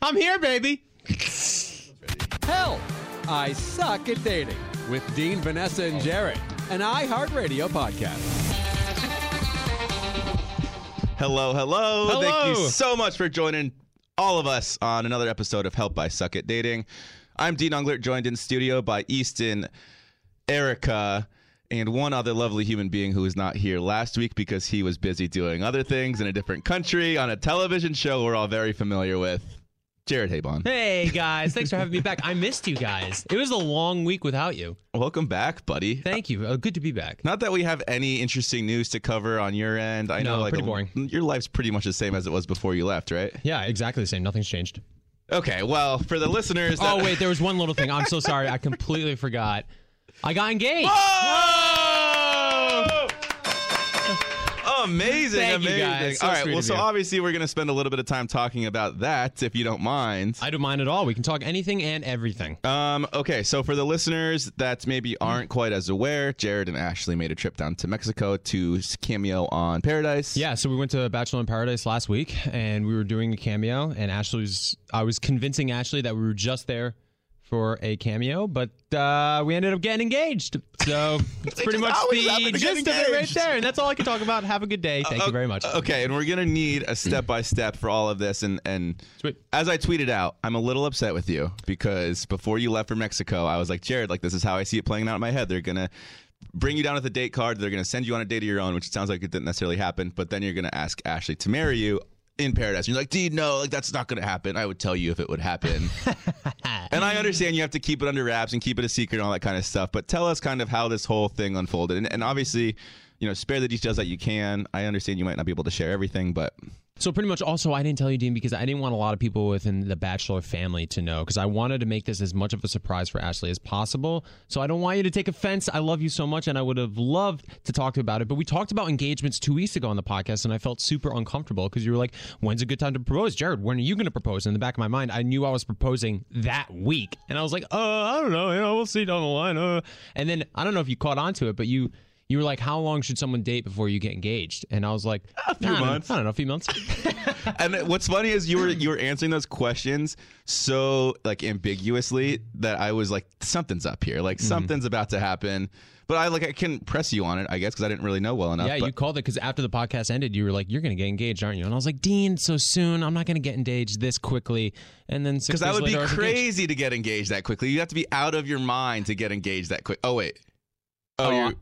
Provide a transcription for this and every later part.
I'm here, baby. Help, I suck at dating with Dean, Vanessa, and Jared, an iHeartRadio podcast. Hello, hello, Hello. Thank you so much for joining all of us on another episode of Help I Suck at Dating. I'm Dean Unglert, joined in studio by Easton, Erica, and one other lovely human being who was not here last week because he was busy doing other things in a different country on a television show we're all very familiar with. Jared Haibon. Hey guys, thanks for having me back. I missed you guys. It was a long week without you. Welcome back, buddy. Thank you. Uh, good to be back. Not that we have any interesting news to cover on your end. I No, know, like pretty a- boring. Your life's pretty much the same as it was before you left, right? Yeah, exactly the same. Nothing's changed. Okay, well, for the listeners, that- Oh wait, there was one little thing. I'm so sorry. I completely forgot. I got engaged. Whoa! Amazing, Thank you, amazing. guys. So all right, well, so you. obviously we're going to spend a little bit of time talking about that, if you don't mind. I don't mind at all. We can talk anything and everything. Um, okay, so for the listeners that maybe aren't quite as aware, Jared and Ashley made a trip down to Mexico to cameo on Paradise. Yeah, so we went to Bachelor in Paradise last week, and we were doing a cameo. And Ashley was, I was convincing Ashley that we were just there for a cameo, but uh, we ended up getting engaged. So it's pretty much the to gist of it right there. And that's all I can talk about. Have a good day. Thank you very much. Okay, and we're gonna need a step by step for all of this. And and Sweet. as I tweeted out, I'm a little upset with you because before you left for Mexico, I was like, Jared, like this is how I see it playing out in my head. They're gonna bring you down with a date card. They're gonna send you on a date of your own, which sounds like it didn't necessarily happen. But then you're gonna ask Ashley to marry you in paradise. And you're like, dude, no, like that's not gonna happen. I would tell you if it would happen. and I understand you have to keep it under wraps and keep it a secret and all that kind of stuff. But tell us kind of how this whole thing unfolded. And, and obviously, you know, spare the details that you can. I understand you might not be able to share everything, but So pretty much also I didn't tell you Dean because I didn't want a lot of people within the Bachelor family to know because I wanted to make this as much of a surprise for Ashley as possible. So I don't want you to take offense. I love you so much and I would have loved to talk to about it. But we talked about engagements two weeks ago on the podcast and I felt super uncomfortable because you were like, when's a good time to propose? Jared, when are you going to propose? In the back of my mind, I knew I was proposing that week. And I was like, uh, I don't know. You know, we'll see down the line. Uh. And then I don't know if you caught on to it, but you you were like, how long should someone date before you get engaged? And I was like, a few months. I don't know, a few months. and what's funny is you were you were answering those questions so like ambiguously that I was like something's up here like Mm-hmm. something's about to happen but I like I can press you on it I guess because I didn't really know well enough Yeah, but- you called it because after the podcast ended, you were like, "You're going to get engaged, aren't you?" And I was like, "Dean, so soon? I'm not going to get engaged this quickly." And then because that would be crazy to get engaged that quickly you have to be out of your mind to get engaged that quick oh wait oh, Oh,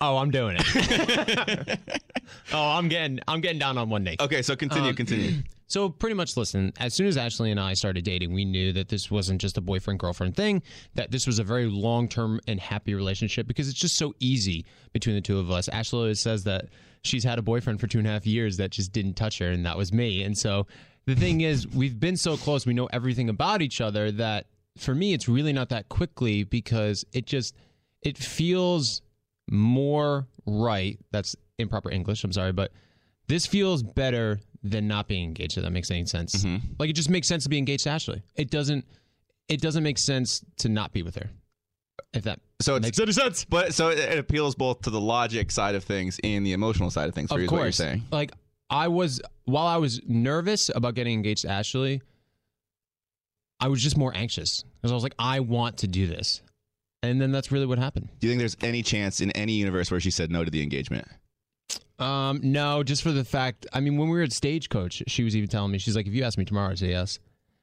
Oh, I'm doing it. oh, I'm getting, I'm getting down on one knee. okay so continue Um, continue So pretty much, listen. As soon as Ashley and I started dating, we knew that this wasn't just a boyfriend girlfriend thing. That this was a very long term and happy relationship because it's just so easy between the two of us. Ashley always says that she's had a boyfriend for two and a half years that just didn't touch her, and that was me. And so the thing is, we've been so close. We know everything about each other that for me, it's really not that quickly because it just it feels more right. That's improper English. I'm sorry, but this feels better than not being engaged. If that makes any sense. Mm-hmm. Like it just makes sense to be engaged to Ashley. It doesn't. It doesn't make sense to not be with her. If that so it's makes any sense. but so it, it appeals both to the logic side of things and the emotional side of things for Of you, is what you're course. saying Like I was while I was nervous about getting engaged to Ashley, I was just more anxious because I was like, I want to do this, and then that's really what happened. do you think there's any chance in any universe where she said no to the engagement Um, no, just for the fact. I mean, when we were at Stagecoach, she was even telling me she's like, if you ask me tomorrow, I'd say yes.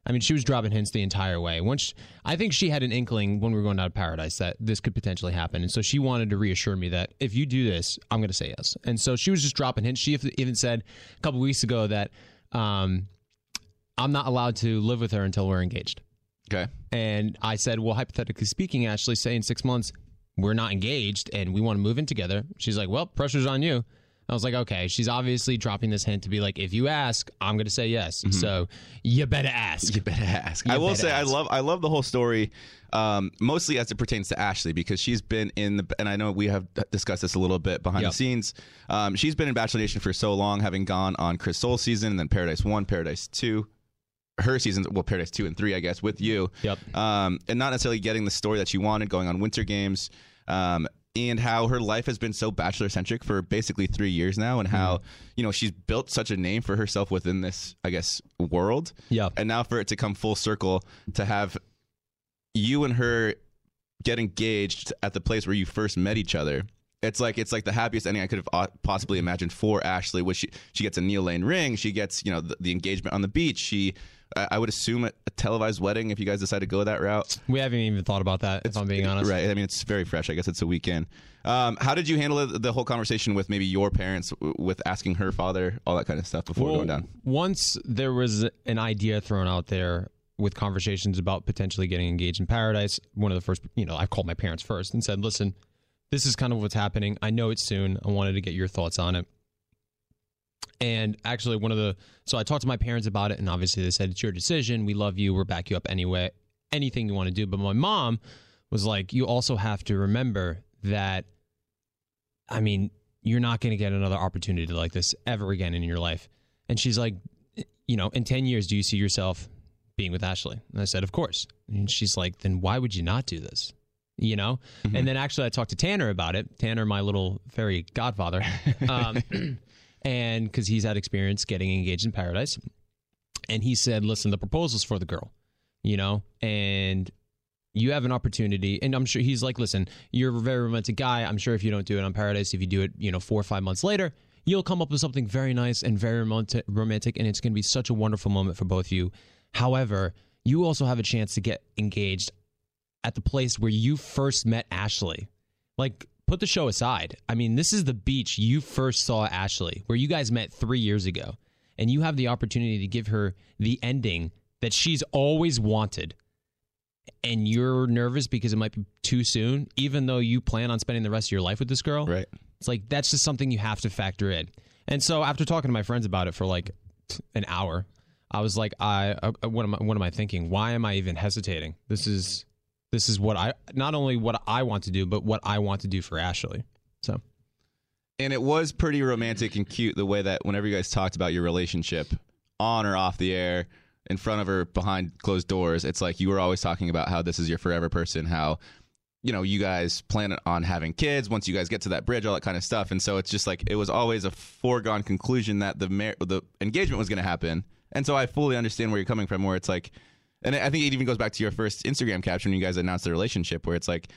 I mean, she was dropping hints the entire way. Once I think she had an inkling when we were going out of paradise that this could potentially happen, and so she wanted to reassure me that if you do this, I'm going to say yes. And so she was just dropping hints. She even said a couple weeks ago that um, I'm not allowed to live with her until we're engaged. Okay And I said, well, hypothetically speaking, Ashley, say in six months we're not engaged and we want to move in together. She's like, well, pressure's on you. I was like, okay, she's obviously dropping this hint to be like, if you ask, I'm going to say yes. So you better ask. You better ask. You I will say I love I love the whole story, um, mostly as it pertains to Ashley because she's been in the and I know we have discussed this a little bit behind Yep. the scenes. Um, she's been in Bachelor Nation for so long, having gone on Chris Soules season and then Paradise One, Paradise Two, her seasons, well, Paradise Two and Three, I guess, with you. Yep. Um, and not necessarily getting the story that she wanted, going on Winter Games. Um, and how her life has been so bachelor centric for basically three years now, and how Mm-hmm. you know she's built such a name for herself within this, I guess, world. Yeah. And now for it to come full circle to have you and her get engaged at the place where you first met each other. It's like it's like the happiest ending I could have possibly imagined for Ashley. Which she she gets a Neil Lane ring, she gets you know the, the engagement on the beach. She, I I would assume a, a televised wedding if you guys decide to go that route. We haven't even thought about that. if I'm being honest, Right. I mean, it's very fresh. I guess it's a weekend. Um, how did you handle the whole conversation with maybe your parents, w- with asking her father, all that kind of stuff before Well, going down? Once there was an idea thrown out there with conversations about potentially getting engaged in paradise, one of the first, you know, I called my parents first and said, listen, this is kind of what's happening. I know it's soon. I wanted to get your thoughts on it. And actually, one of the, so I talked to my parents about it, and obviously they said, it's your decision. We love you. We'll back you up anyway. Anything you want to do. But my mom was like, you also have to remember that, I mean, you're not going to get another opportunity like this ever again in your life. And she's like, you know, in 10 years, do you see yourself being with Ashley? And I said, of course. And she's like, then why would you not do this? You know? And then actually, I talked to Tanner about it. Tanner, my little fairy godfather. Um, and because he's had experience getting engaged in paradise. And he said, listen, the proposal's for the girl, you know? And you have an opportunity and i'm sure he's like listen you're a very romantic guy i'm sure if you don't do it on paradise if you do it you know four or five months later you'll come up with something very nice and very romantic, and it's going to be such a wonderful moment for both of you however you also have a chance to get engaged at the place where you first met ashley like put the show aside i mean this is the beach you first saw ashley where you guys met three years ago and you have the opportunity to give her the ending that she's always wanted and you're nervous because it might be too soon, even though you plan on spending the rest of your life with this girl, Right. it's like that's just something you have to factor in. And so after talking to my friends about it for like an hour, I was like, I uh, what am I, what am I thinking? Why am I even hesitating? This is this is what I not only what I want to do, but what I want to do for Ashley. So And it was pretty romantic and cute the way that whenever you guys talked about your relationship on or off the air, in front of her, behind closed doors, it's like you were always talking about how this is your forever person, how you know you guys plan on having kids once you guys get to that bridge, all that kind of stuff. And so it's just like it was always a foregone conclusion that the mar- the engagement was going to happen. And so I fully understand where you're coming from, where it's like, and I think it even goes back to your first Instagram caption when you guys announced the relationship, where it's like.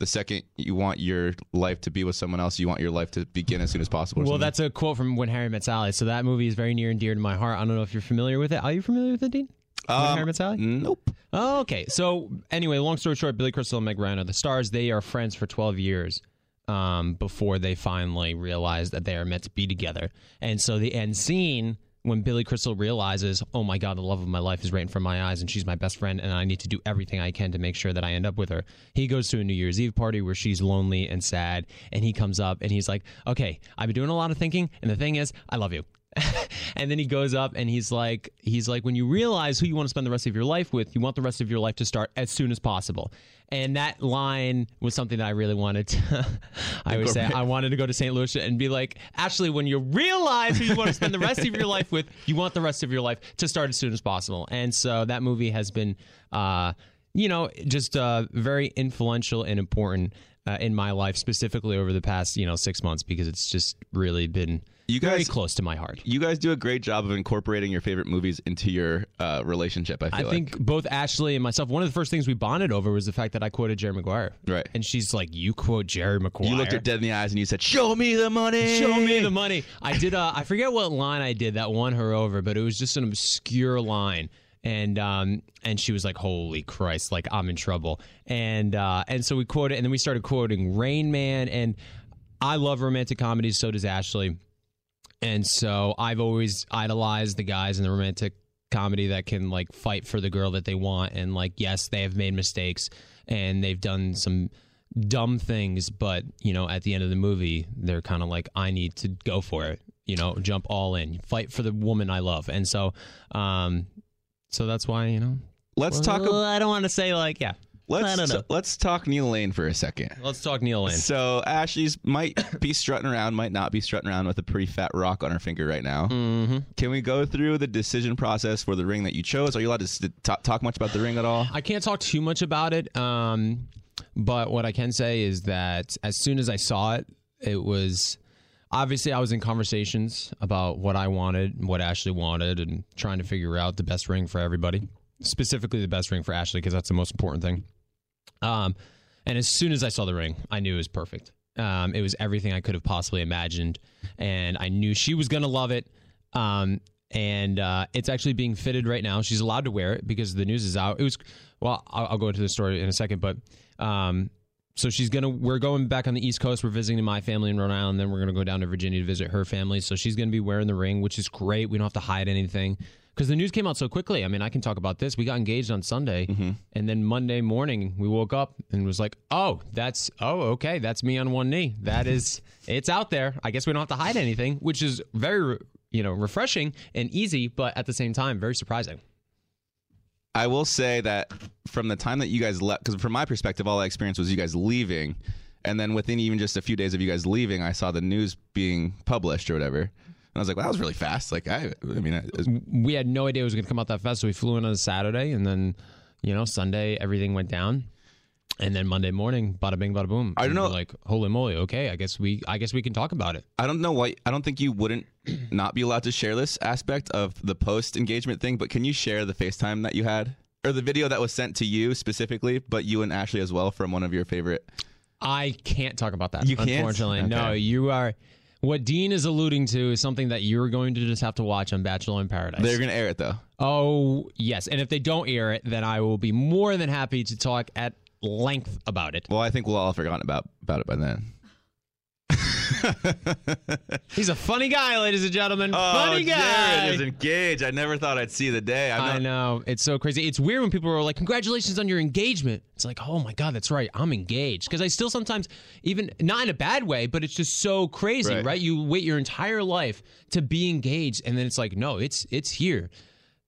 The second you want your life to be with someone else, you want your life to begin as soon as possible. Well, something. that's a quote from When Harry Met Sally. So that movie is very near and dear to my heart. I don't know if you're familiar with it. Are you familiar with it, Dean? Um, Harry Met Sally? Nope. Oh, okay. So anyway, long story short, Billy Crystal and Meg Ryan are the stars. They are friends for 12 years um, before they finally realize that they are meant to be together. And so the end scene when Billy Crystal realizes, oh my God, the love of my life is right in front of my eyes and she's my best friend and I need to do everything I can to make sure that I end up with her. He goes to a New Year's Eve party where she's lonely and sad and he comes up and he's like, okay, I've been doing a lot of thinking and the thing is, I love you. and then he goes up and he's like he's like when you realize who you want to spend the rest of your life with you want the rest of your life to start as soon as possible. And that line was something that i really wanted to i would say i wanted to go to st louis and be like actually when you realize who you want to spend the rest of your life with you want the rest of your life to start as soon as possible. And so that movie has been uh you know just uh very influential and important uh, in my life specifically over the past you know six months because it's just really been You very guys- close to my heart You guys do a great job of incorporating your favorite movies into your uh, relationship. I feel I like. think both Ashley and myself, one of the first things we bonded over was the fact that I quoted Jerry Maguire. Right. And she's like, You quote Jerry Maguire. you looked her dead in the eyes and you said, "Show me the money. Show me the money. I did. Uh, I forget what line I did that won her over, but it was just an obscure line, and um, and she was like, "Holy Christ! Like I'm in trouble." And uh, and so we quoted, and then we started quoting Rain Man, and I love romantic comedies. So does Ashley, and so I've always idolized the guys in the romantic comedy that can like fight for the girl that they want, and like yes, they have made mistakes and they've done some dumb things, but you know, at the end of the movie, they're kind of like, I need to go for it. You know, jump all in, fight for the woman I love, and so, um, so that's why you know. Let's talk. Well, ab- I don't want to say like, yeah. I let's don't know. let's talk Neil Lane for a second. Let's talk Neil Lane. So Ashley's might be strutting around, might not be strutting around with a pretty fat rock on her finger right now. Mm-hmm. Can we go through the decision process for the ring that you chose? Are you allowed to s- talk, talk much about the ring at all? I can't talk too much about it. Um, but what I can say is that as soon as I saw it, it was obviously I was in conversations about what I wanted, what Ashley wanted, and trying to figure out the best ring for everybody. Specifically, the best ring for Ashley because that's the most important thing. Um, and as soon as I saw the ring, I knew it was perfect. Um, it was everything I could have possibly imagined, and I knew she was gonna love it. Um, and uh, it's actually being fitted right now. She's allowed to wear it because the news is out. It was well, I'll, I'll go into the story in a second, but um, so she's gonna we're going back on the East Coast. We're visiting my family in Rhode Island. Then we're gonna go down to Virginia to visit her family. So she's gonna be wearing the ring, which is great. We don't have to hide anything because the news came out so quickly. I mean, I can talk about this. We got engaged on Sunday, mm-hmm. and then Monday morning we woke up and was like, "Oh, that's oh okay, that's me on one knee. That is it's out there. I guess we don't have to hide anything," which is very you know refreshing and easy, but at the same time very surprising. I will say that from the time that you guys left, because from my perspective, all I experienced was you guys leaving, and then within even just a few days of you guys leaving, I saw the news being published or whatever, and I was like, "Well, that was really fast." Like, I, I mean, it was, we had no idea it was going to come out that fast. So we flew in on a Saturday, and then you know Sunday everything went down, and then Monday morning, bada bing, bada boom. I don't know- like holy moly, okay, I guess we, I guess we can talk about it. I don't know why. I don't think you wouldn't not be allowed to share this aspect of the post engagement thing. But can you share the FaceTime that you had, or the video that was sent to you specifically, but you and Ashley as well from one of your favorite? I can't talk about that. You can't? Unfortunately, no. You are. What Dean is alluding to is something that you're going to just have to watch on Bachelor in Paradise. They're gonna air it though. oh yes, and if they don't air it, then I will be more than happy to talk at length about it. Well, I think we'll all have forgotten about about it by then. He's a funny guy, ladies and gentlemen. Oh, funny guy. Jared is engaged. I never thought I'd see the day. I'm I not, know. It's so crazy. It's weird when people are like, Congratulations on your engagement. It's like, Oh my God, that's right. I'm engaged. Because I still sometimes, even not in a bad way, but it's just so crazy, Right. right. You wait your entire life to be engaged. And then it's like, No, it's it's here.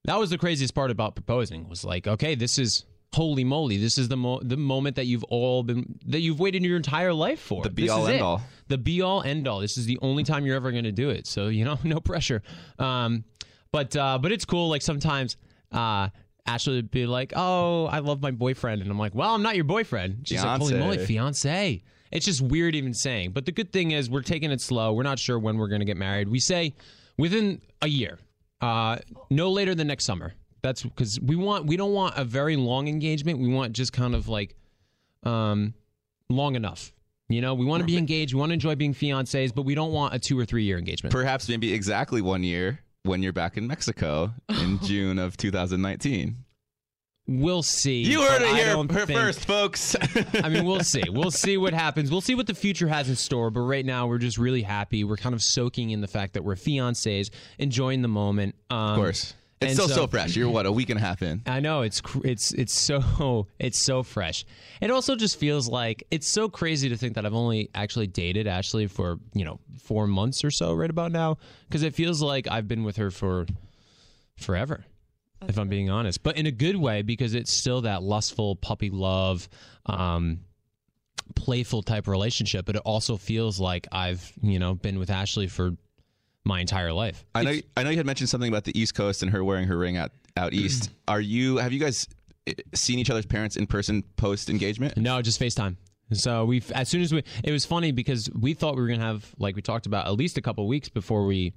That was the craziest part about proposing was like, okay, this is holy moly. This is the mo- the moment that you've all been that you've waited your entire life for. The be This all is end it. all. The be all end all. This is the only time you're ever going to do it. So you know, no pressure. Um, but uh, but it's cool. Like sometimes. Uh, Ashley would be like, "Oh, I love my boyfriend," and I'm like, "Well, I'm not your boyfriend." She's like, "Holy moly, fiance!" It's just weird even saying. But the good thing is, we're taking it slow. We're not sure when we're going to get married. We say within a year, uh, no later than next summer. That's because we want we don't want a very long engagement. We want just kind of like um, long enough. You know, we want to be engaged. We want to enjoy being fiancés, but we don't want a two or three year engagement. perhaps maybe exactly one year when you're back in Mexico in June of 2019. We'll see. You heard it here her think- first, folks. I mean, we'll see. We'll see what happens. We'll see what the future has in store. But right now, we're just really happy. We're kind of soaking in the fact that we're fiancés, enjoying the moment. Um, of course, it's still so, so- fresh. You're what a week and a half in. I know it's it's it's so it's so fresh. It also just feels like it's so crazy to think that I've only actually dated Ashley for you know four months or so right about now because it feels like I've been with her for forever. If I'm being honest, but in a good way because it's still that lustful puppy love, um, playful type relationship. But it also feels like I've you know been with Ashley for my entire life. I know. I know you had mentioned something about the East Coast and her wearing her ring out out east. Are you? Have you guys eh, seen each other's parents in person post engagement? No, just FaceTime. So we, as soon as we, it was funny because we thought we were gonna have, like we talked about, at least a couple weeks before we,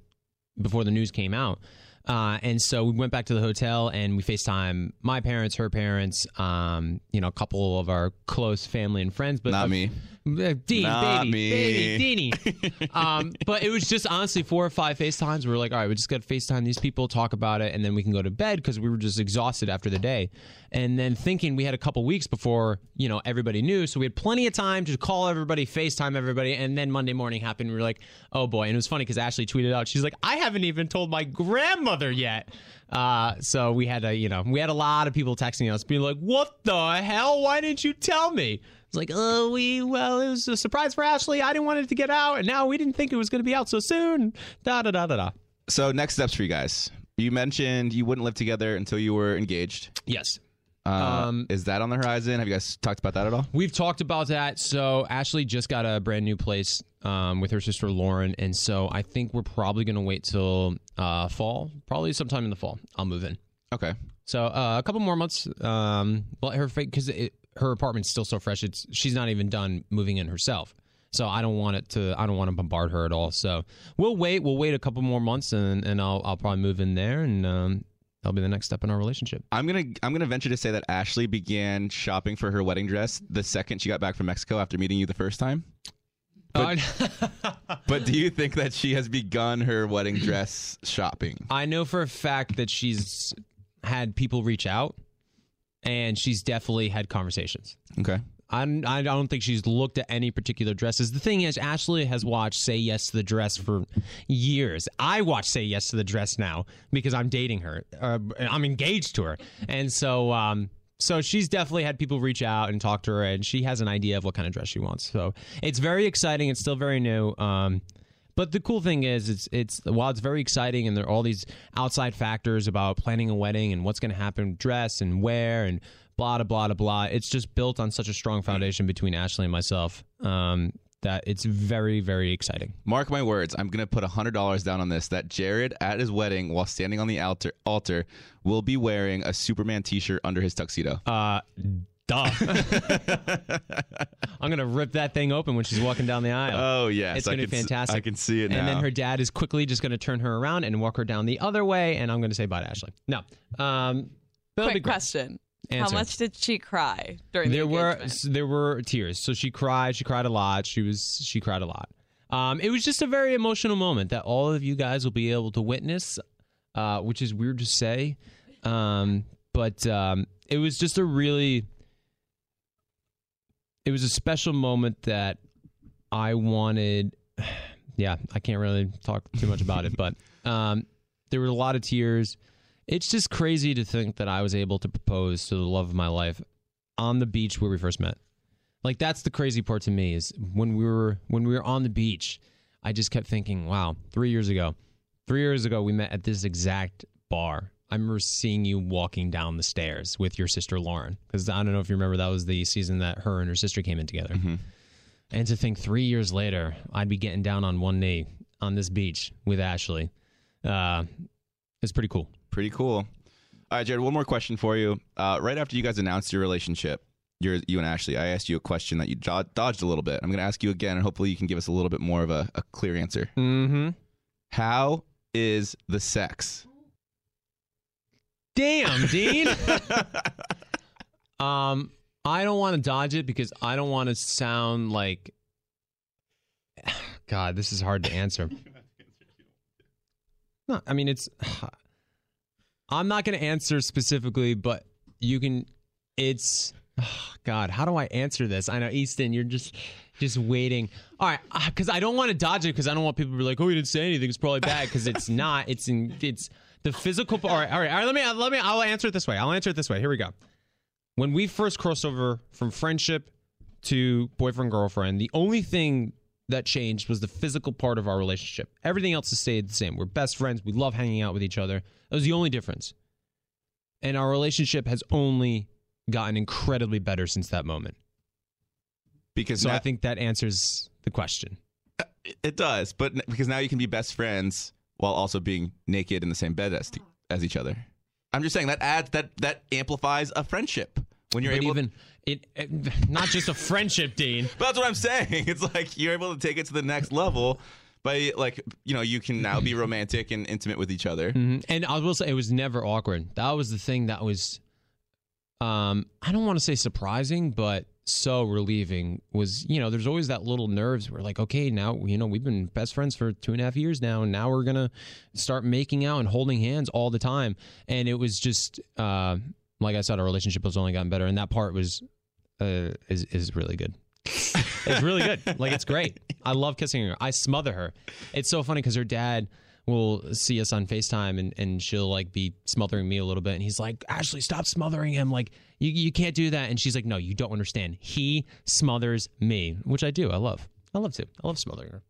before the news came out. Uh, and so we went back to the hotel and we FaceTime my parents, her parents, um, you know, a couple of our close family and friends, but Not the- me. Dean, Not baby, me. baby, Deanie. um, but it was just honestly four or five FaceTimes. We were like, all right, we just got to FaceTime these people, talk about it, and then we can go to bed because we were just exhausted after the day. And then thinking we had a couple weeks before, you know, everybody knew. So we had plenty of time to call everybody, FaceTime everybody. And then Monday morning happened. We were like, oh boy. And it was funny because Ashley tweeted out, she's like, I haven't even told my grandmother yet. Uh, so we had a, you know, we had a lot of people texting us being like, what the hell? Why didn't you tell me? It's like, oh, we, well, it was a surprise for Ashley. I didn't want it to get out. And now we didn't think it was going to be out so soon. Da, da, da, da, da. So next steps for you guys. You mentioned you wouldn't live together until you were engaged. Yes. Uh, Um, is that on the horizon? Have you guys talked about that at all? We've talked about that. So Ashley just got a brand new place um, with her sister Lauren, and so I think we're probably going to wait till uh, fall, probably sometime in the fall. I'll move in. Okay. So uh, a couple more months. Um, let her fake because her apartment's still so fresh. It's she's not even done moving in herself. So I don't want it to. I don't want to bombard her at all. So we'll wait. We'll wait a couple more months, and and I'll I'll probably move in there, and um, that'll be the next step in our relationship. I'm gonna I'm gonna venture to say that Ashley began shopping for her wedding dress the second she got back from Mexico after meeting you the first time. But, but do you think that she has begun her wedding dress shopping? I know for a fact that she's had people reach out, and she's definitely had conversations. Okay. I, I don't think she's looked at any particular dresses. The thing is, Ashley has watched Say Yes to the Dress for years. I watch Say Yes to the Dress now because I'm dating her. Uh, I'm engaged to her, and so um, so she's definitely had people reach out and talk to her, and she has an idea of what kind of dress she wants. So it's very exciting. It's still very new. Um, but the cool thing is, it's it's while it's very exciting, and there are all these outside factors about planning a wedding and what's going to happen, dress and wear and blah blah blah blah. It's just built on such a strong foundation between Ashley and myself um, that it's very very exciting. Mark my words. I'm gonna put hundred dollars down on this. That Jared at his wedding, while standing on the altar, altar, will be wearing a Superman T-shirt under his tuxedo. Uh, duh. I'm gonna rip that thing open when she's walking down the aisle. oh yes, It's I gonna be fantastic. I can see it now. And then her dad is quickly just going to turn her around and walk her down the other way, and I'm going to say bye to Ashley. No, um, but be Quick question. Answer. How much did she cry during There the were engagement? there were tears, so she cried. She cried a lot. She was she cried a lot. Um, it was just a very emotional moment that all of you guys will be able to witness, uh, which is weird to say, um, but um, it was just a really it was a special moment that I wanted. Yeah, I can't really talk too much about it, but um, there were a lot of tears. It's just crazy to think that I was able to propose to the love of my life on the beach where we first met. Like that's the crazy part to me is when we were when we were on the beach, I just kept thinking, wow, 3 years ago. 3 years ago we met at this exact bar. I remember seeing you walking down the stairs with your sister Lauren cuz I don't know if you remember that was the season that her and her sister came in together. And to think 3 years later I'd be getting down on one knee on this beach with Ashley. Uh it's pretty cool. Pretty cool. All right, Jared. One more question for you. Uh, right after you guys announced your relationship, your, you and Ashley, I asked you a question that you dodged a little bit. I'm going to ask you again, and hopefully you can give us a little bit more of a, a clear answer. Mhm. How is the sex? Damn, Dean. um, I don't want to dodge it because I don't want to sound like. God, this is hard to answer. No, I mean it's. I'm not going to answer specifically, but you can. It's. God, how do I answer this? I know Easton, you're just just waiting. All right, because I don't want to dodge it because I don't want people to be like, "Oh, you didn't say anything. It's probably bad." Because it's not. It's in. It's the physical. All right, all right, all right. Let me uh, let me. I'll answer it this way. I'll answer it this way. Here we go. When we first crossed over from friendship to boyfriend girlfriend, the only thing that changed was the physical part of our relationship. Everything else has stayed the same. We're best friends. We love hanging out with each other. That was the only difference. And our relationship has only gotten incredibly better since that moment. Because So now- I think that answers the question. Uh, it does, but because now you can be best friends while also being naked in the same bed as as each other. I'm just saying that adds that that amplifies a friendship when you're but able. even it, it, not just a friendship, Dean. But that's what I'm saying. It's like you're able to take it to the next level by like you know you can now be romantic and intimate with each other. Mhm. And I will say it was never awkward. That was the thing that was, um, I don't want to say surprising, but so relieving. Was you know, there's always that little nerves. Where like, okay, now you know we've been best friends for two and a half years now, and now we're gonna start making out and holding hands all the time. And it was just, uh, like I said, our relationship has only gotten better, and that part was, uh, is is really good. it's really good. Like it's great. I love kissing her. I smother her. It's so funny because her dad will see us on FaceTime and, and she'll like be smothering me a little bit and he's like, Ashley, stop smothering him. Like you, you can't do that. And she's like, No, you don't understand. He smothers me, which I do. I love. I love to. I love smothering her.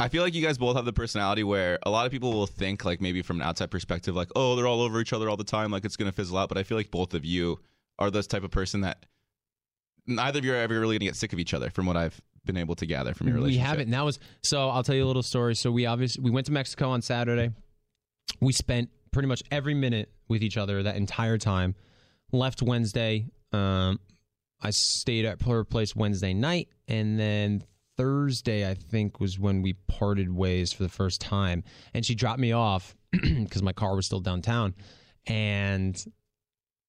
I feel like you guys both have the personality where a lot of people will think like maybe from an outside perspective like oh they're all over each other all the time like it's gonna fizzle out. But I feel like both of you are this type of person that neither of you are ever really gonna get sick of each other from what I've been able to gather from your relationship. We haven't. That was so I'll tell you a little story. So we obviously we went to Mexico on Saturday. We spent pretty much every minute with each other that entire time. Left Wednesday. Um, I stayed at her place Wednesday night, and then Thursday I think was when we parted ways for the first time. And she dropped me off because my car was still downtown, and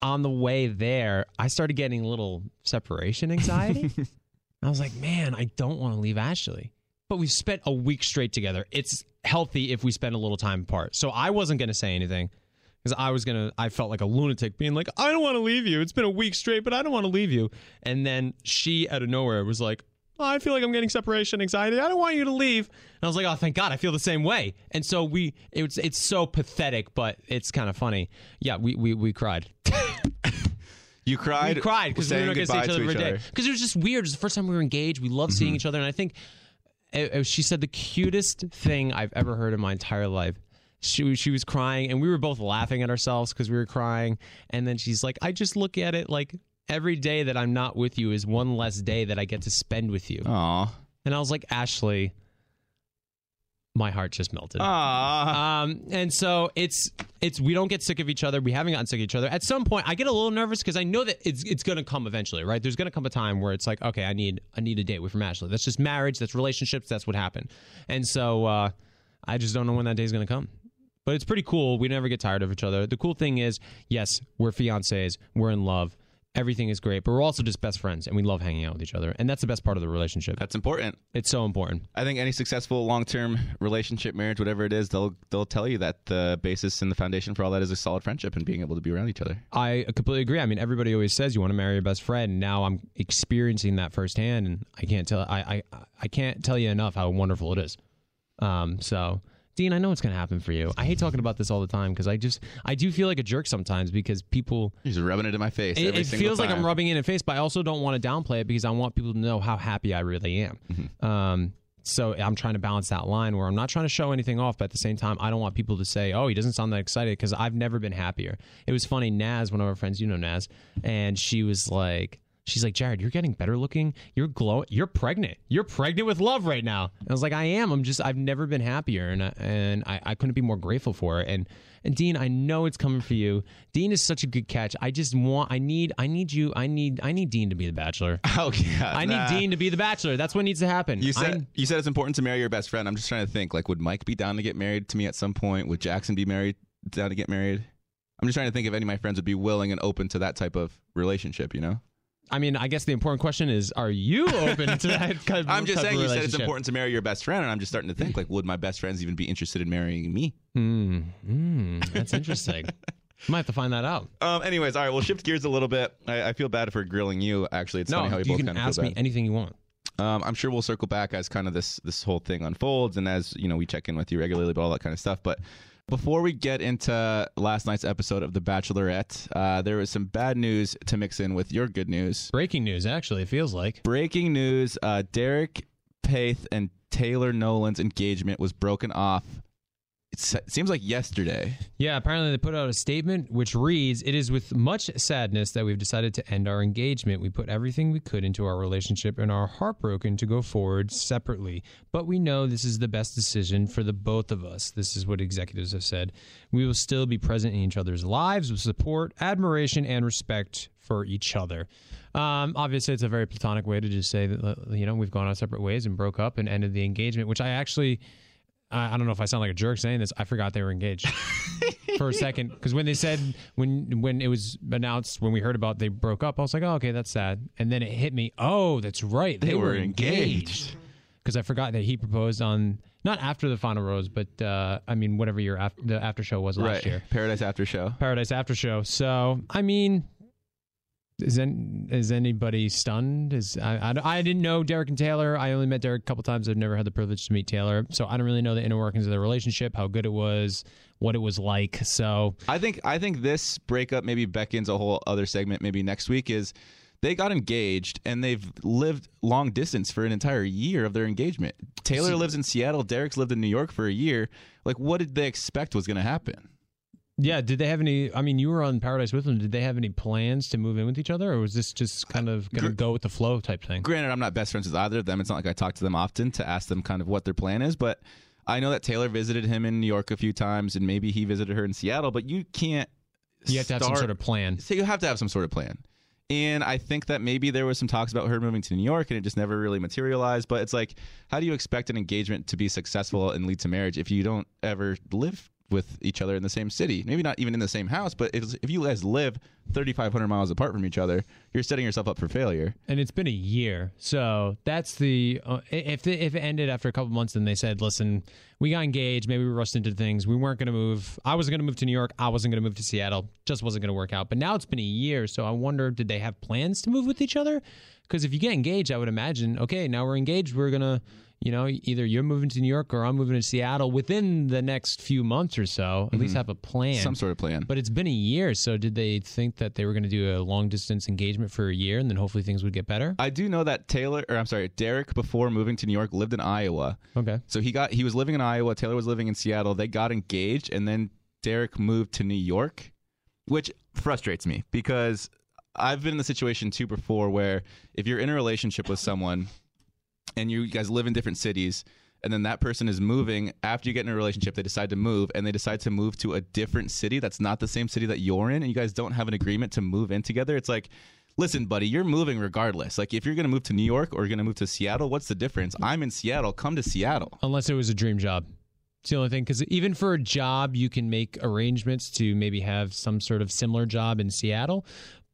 on the way there, I started getting a little separation anxiety. I was like, man, I don't want to leave Ashley. But we've spent a week straight together. It's healthy if we spend a little time apart. So I wasn't going to say anything because I was to, I felt like a lunatic being like, I don't want to leave you. It's been a week straight, but I don't want to leave you. And then she, out of nowhere, was like, oh, I feel like I'm getting separation anxiety. I don't want you to leave. And I was like, oh, thank God, I feel the same way. And so we, it's it's so pathetic, but it's kind of funny. Yeah, we we, we cried. You cried. We cried because we were not going to see each other for a day. Because it was just weird. It was the first time we were engaged. We loved seeing each other, and I think it, it- she said the cutest thing I've ever heard in my entire life. She she was crying, and we were both laughing at ourselves because we were crying. And then she's like, "I just look at it like every day that I'm not with you is one less day that I get to spend with you." Aw. And I was like, "Ashley." My heart just melted. Aw. Um, and so it's it's we don't get sick of each other. We haven't gotten sick of each other. At some point, I get a little nervous because I know that it's it's gonna come eventually, right? There's gonna come a time where it's like, okay, I need I need a date with from Ashley. That's just marriage. That's relationships. That's what happened. And so uh, I just don't know when that day's gonna come. But it's pretty cool. We never get tired of each other. The cool thing is, yes, we're fiancés. We're in love. Everything is great, but we're also just best friends, and we love hanging out with each other. And that's the best part of the relationship. That's important. It's so important. I think any successful long-term relationship, marriage, whatever it is, they'll they'll tell you that the basis and the foundation for all that is a solid friendship and being able to be around each other. I completely agree. I mean, everybody always says you want to marry your best friend. And now I'm experiencing that firsthand, and I can't tell I I, I can't tell you enough how wonderful it is. Um, so Dean, I know it's going to happen for you. I hate talking about this all the time because I just I do feel like a jerk sometimes because people. He's rubbing it in my face. It, it feels like I'm rubbing it in face, but I also don't want to downplay it because I want people to know how happy I really am. Mm-hmm. Um, so I'm trying to balance that line where I'm not trying to show anything off, but at the same time, I don't want people to say, "Oh, he doesn't sound that excited," because I've never been happier. It was funny. Naz, one of our friends, you know Naz, and she was like, "She's like, Jared, you're getting better looking. You're glow. You're pregnant. You're pregnant with love right now." And I was like, "I am. I'm just. I've never been happier, and I, and I, I couldn't be more grateful for it." And and Dean, I know it's coming for you. Dean is such a good catch. I just want. I need. I need you. I need. I need Dean to be the Bachelor. Oh yeah. I nah. need Dean to be the Bachelor. That's what needs to happen. You said I'm- you said it's important to marry your best friend. I'm just trying to think. Like, would Mike be down to get married to me at some point? Would Jackson be married down to get married? I'm just trying to think if any of my friends would be willing and open to that type of relationship. You know. I mean, I guess the important question is: Are you open to that kind of? I'm just saying you said it's important to marry your best friend, and I'm just starting to think like, would my best friends even be interested in marrying me? Mm, mm, that's interesting. Might have to find that out. Um. Anyways, all right. We'll shift gears a little bit. I, I feel bad for grilling you. Actually, it's No, funny how we you both can kind of ask me anything you want. Um, I'm sure we'll circle back as kind of this this whole thing unfolds, and as you know, we check in with you regularly about all that kind of stuff. But before we get into last night's episode of The Bachelorette, uh, there was some bad news to mix in with your good news. Breaking news, actually, it feels like. Breaking news: uh, Derek Peth and Taylor Nolan's engagement was broken off. It seems like yesterday. Yeah, apparently they put out a statement which reads It is with much sadness that we've decided to end our engagement. We put everything we could into our relationship and are heartbroken to go forward separately. But we know this is the best decision for the both of us. This is what executives have said. We will still be present in each other's lives with support, admiration, and respect for each other. Um, obviously, it's a very platonic way to just say that, you know, we've gone our separate ways and broke up and ended the engagement, which I actually. I I don't know if I sound like a jerk saying this. I forgot they were engaged for a second because when they said when when it was announced when we heard about they broke up, I was like, oh, okay, that's sad. And then it hit me. Oh, that's right, they, were engaged. Because I forgot that he proposed on not after the final rose, but uh, I mean whatever year after the after show was last year, Paradise After Show. Paradise After Show. So I mean. Is, is anybody stunned? Is I, I, I didn't know Derek and Taylor. I only met Derek a couple times. I've never had the privilege to meet Taylor, so I don't really know the inner workings of their relationship, how good it was, what it was like. So I think I think this breakup maybe beckons a whole other segment maybe next week is they got engaged and they've lived long distance for an entire year of their engagement. Taylor lives in Seattle, Derek's lived in New York for a year. Like what did they expect was going to happen? Yeah, did they have any? I mean, you were on Paradise with them. Did they have any plans to move in with each other, or was this just kind of going to go with the flow type thing? Granted, I'm not best friends with either of them. It's not like I talk to them often to ask them kind of what their plan is, but I know that Taylor visited him in New York a few times and maybe he visited her in Seattle, but you can't You have to have some sort of plan. So you have to have some sort of plan. And I think that maybe there was some talks about her moving to New York and it just never really materialized. But it's like, how do you expect an engagement to be successful and lead to marriage if you don't ever live with each other in the same city? Maybe not even in the same house, but if, if you guys live 3,500 miles apart from each other, you're setting yourself up for failure. and it's been a year. So that's the uh, if the, if it ended after a couple months and they said, "Listen, we got engaged, maybe we rushed into things. We weren't going to move. I wasn't going to move to New York. I wasn't going to move to Seattle. Just wasn't going to work out." But now it's been a year, so I wonder, did they have plans to move with each other? Because if you get engaged, I would imagine, okay, now we're engaged. We're gonna, you know, either you're moving to New York or I'm moving to Seattle within the next few months or so. At least mm-hmm. have a plan. Some sort of plan. But it's been a year, so did they think that they were going to do a long distance engagement for a year and then hopefully things would get better? I do know that Taylor, or I'm sorry, Derek, before moving to New York, lived in Iowa. Okay. So he got he was living in Iowa. Taylor was living in Seattle. They got engaged, and then Derek moved to New York, which frustrates me because I've been in the situation too before where if you're in a relationship with someone and you guys live in different cities. And then that person is moving after you get in a relationship. They decide to move, and they decide to move to a different city that's not the same city that you're in, and you guys don't have an agreement to move in together. It's like, listen, buddy, you're moving regardless. Like, if you're going to move to New York or you're going to move to Seattle, what's the difference? I'm in Seattle. Come to Seattle. Unless it was a dream job. It's the only thing. Because even for a job, you can make arrangements to maybe have some sort of similar job in Seattle.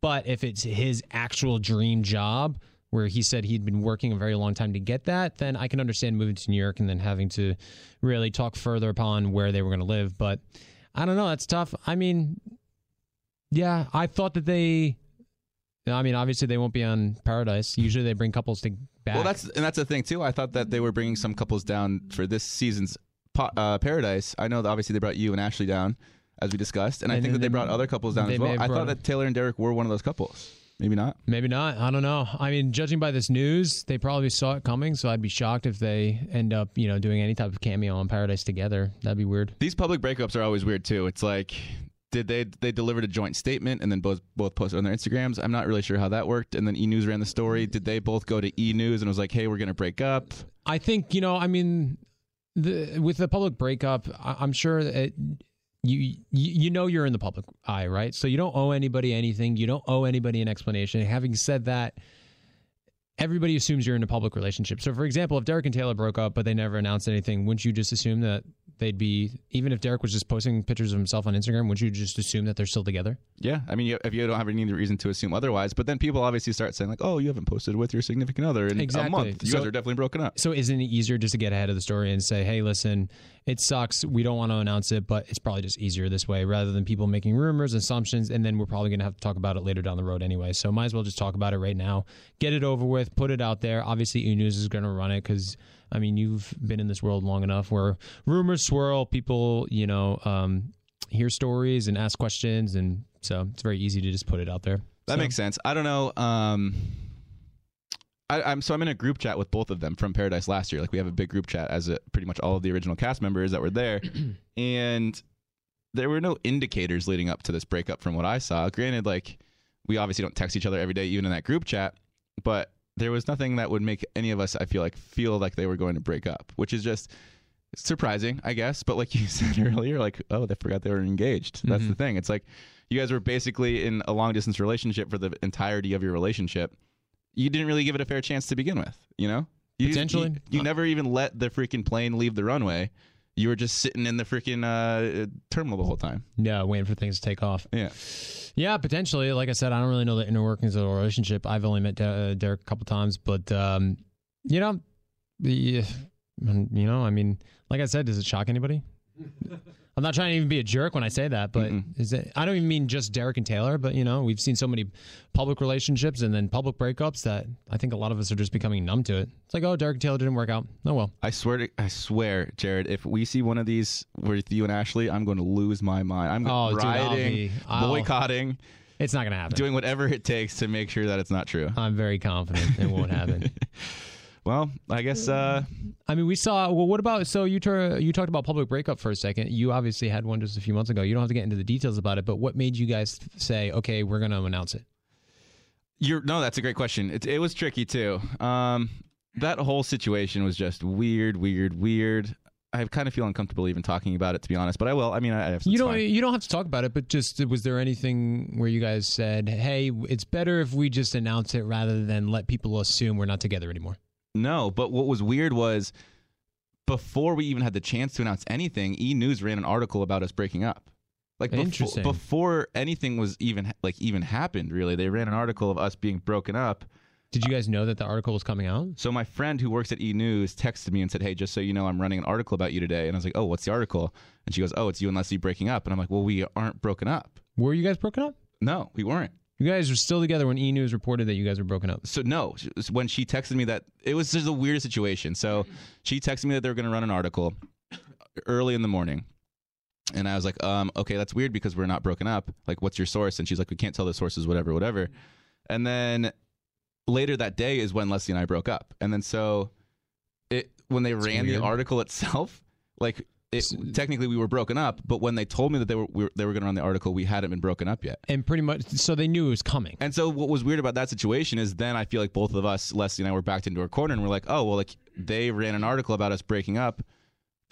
But if it's his actual dream job, where he said he'd been working a very long time to get that, then I can understand moving to New York and then having to really talk further upon where they were going to live. But I don't know. That's tough. I mean, yeah, I thought that they. I mean, obviously they won't be on Paradise. Usually they bring couples to back. Well, that's and that's the thing too. I thought that they were bringing some couples down for this season's uh, Paradise. I know that obviously they brought you and Ashley down, as we discussed, and I think that they- brought other couples down as well. I thought that Taylor and Derek were one of those couples. Maybe not. Maybe not. I don't know. I mean, judging by this news, they probably saw it coming. So I'd be shocked if they end up, you know, doing any type of cameo on Paradise together. That'd be weird. These public breakups are always weird too. It's like did they they delivered a joint statement and then both both posted on their Instagrams? I'm not really sure how that worked. And then E News ran the story. Did they both go to E News and was like, "Hey, we're gonna break up"? I think you know. I mean, the with the public breakup, I'm sure that you, you know you're in the public eye, right? So you don't owe anybody anything. You don't owe anybody an explanation. Having said that. Everybody assumes you're in a public relationship. So, for example, if Derek and Taylor broke up, but they never announced anything, wouldn't you just assume that they'd be, even if Derek was just posting pictures of himself on Instagram, wouldn't you just assume that they're still together? Yeah, I mean, you- if you don't have any reason to assume otherwise, but then people obviously start saying like, "Oh, you haven't posted with your significant other in Exactly. a month. You So- guys are definitely broken up." So isn't it easier just to get ahead of the story and say, "Hey, listen, it sucks. We don't want to announce it, but it's probably just easier this way rather than people making rumors, and assumptions, and then we're probably going to have to talk about it later down the road anyway. So might as well just talk about it right now, get it over with, put it out there. Obviously, E News is going to run it because I mean you've been in this world long enough where rumors swirl, people you know um, hear stories and ask questions, and so it's very easy to just put it out there. That So- makes sense. I don't know. Um, I, I'm so I'm in a group chat with both of them from Paradise last year. Like we have a big group chat as a, pretty much all of the original cast members that were there, and there were no indicators leading up to this breakup from what I saw. Granted, like we obviously don't text each other every day, even in that group chat, but there was nothing that would make any of us, I feel like, feel like they were going to break up, which is just surprising, I guess. But like you said earlier, like oh, they forgot they were engaged. That's Mhm. the thing. It's like you guys were basically in a long distance relationship for the entirety of your relationship. You didn't really give it a fair chance to begin with, you know? You, Potentially. You, you never even let the freaking plane leave the runway. You were just sitting in the freaking uh, terminal the whole time. Yeah, waiting for things to take off. Yeah. Yeah, potentially. Like I said, I don't really know the inner workings of the relationship. I've only met uh, Derek a couple times, but um, you know, the you know, I mean, like I said, does it shock anybody? I'm not trying to even be a jerk when I say that, but it? I don't even mean just Derek and Taylor, but you know, we've seen so many public relationships and then public breakups that I think a lot of us are just becoming numb to it. It's like, oh, Derek and Taylor didn't work out. Oh well. I swear to, I swear, Jared, if we see one of these with you and Ashley, I'm going to lose my mind. I'm Oh, dude, I'll rioting, be- I'll- boycotting, It's not gonna happen. doing whatever it takes to make sure that it's not true. I'm very confident it won't happen. Well, I guess uh, I mean, we saw. Well, what about? So you tur- you talked about public breakup for a second. You obviously had one just a few months ago. You don't have to get into the details about it, but what made you guys say, okay, we're going to announce it? You're no, that's a great question. It, it was tricky too. Um, that whole situation was just weird, weird, weird. I kind of feel uncomfortable even talking about it to be honest. But I will. I mean, I, I have. You don't. fine. You don't have to talk about it, but just was there anything where you guys said, "Hey, it's better if we just announce it rather than let people assume we're not together anymore"? No, but what was weird was before we even had the chance to announce anything, E News ran an article about us breaking up. Like befo- Interesting. before anything was even like even happened, really, they ran an article of us being broken up. Did you guys know that the article was coming out? So my friend who works at E News texted me and said, "Hey, just so you know, I'm running an article about you today." And I was like, "Oh, what's the article?" And she goes, "Oh, it's you and Leslie breaking up." And I'm like, "Well, we aren't broken up. Were you guys broken up? No, we weren't." You guys were still together when E News reported that you guys were broken up. so no. When she texted me that it was just a weird situation. So she texted me that they were going to run an article early in the morning. And i was like um okay that's weird because we're not broken up. Like what's your source? And she's like we can't tell the sources whatever whatever. And then later that day is when leslie and i broke up. And then so it when they ran weird. the article itself like it, technically we were broken up but when they told me that they were, we were they were going to run the article we hadn't been broken up yet And pretty much, so they knew it was coming. and so what was weird about that situation is then I feel like both of us, Leslie and I, were backed into a corner and we're like, oh well, like they ran an article about us breaking up.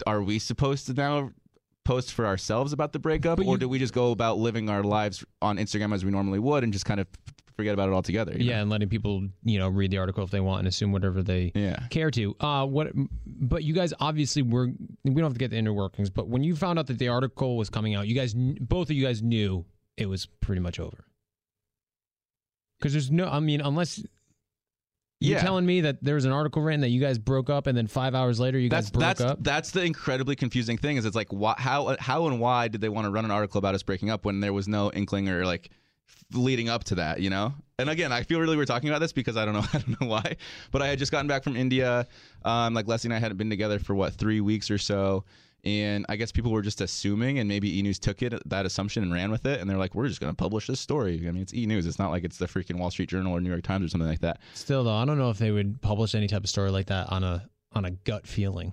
Are we supposed to now post for ourselves about the breakup, But or you- do we just go about living our lives on Instagram as we normally would and just kind of forget about it altogether? Yeah, know? and letting people, you know, read the article if they want and assume whatever they Yeah. care to. Uh, what? But you guys obviously were. We don't have to get the inner workings. But when you found out that the article was coming out, you guys, both of you guys knew it was pretty much over. Because there's no. I mean, unless you're Yeah. telling me that there was an article written that you guys broke up, and then five hours later you That's guys broke that's up. that's the incredibly confusing thing is it's like why, how how and why did they want to run an article about us breaking up when there was no inkling or like leading up to that, you know? And again, I feel really we're talking about this because I don't know I don't know why, but I had just gotten back from India. Um, like Leslie and I hadn't been together for what three weeks or so, and I guess people were just assuming, and maybe E News took it that assumption and ran with it, and they're like, we're just going to publish this story. I mean, it's E News. It's not like it's the freaking Wall Street Journal or New York Times or something like that. Still though, I don't know if they would publish any type of story like that on a on a gut feeling.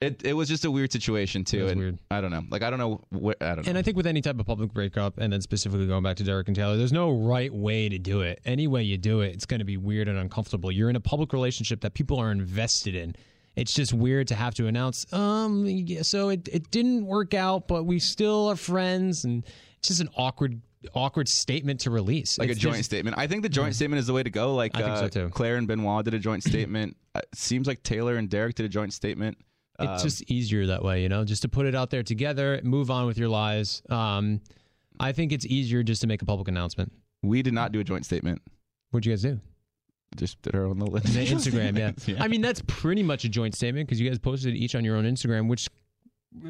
It it was just a weird situation too, was and weird. I don't know. Like I don't know. What, I don't know. And I think with any type of public breakup, and then specifically going back to Derek and Taylor, there's no right way to do it. Any way you do it, it's going to be weird and uncomfortable. You're in a public relationship that people are invested in. It's just weird to have to announce, um, yeah, so it, it didn't work out, but we still are friends, and it's just an awkward awkward statement to release. like a joint there's- statement. I think the joint statement is the way to go. Like I think so uh, too. Clare and Benoit did a joint statement. Uh, It seems like Taylor and Derek did a joint statement. It's Um, just easier that way, you know, just to put it out there together, move on with your lives. Um, I think it's easier just to make a public announcement. we did not do a joint statement. What'd you guys do? Just did our own little The Instagram, yeah. yeah. I mean, that's pretty much a joint statement because you guys posted each on your own Instagram, which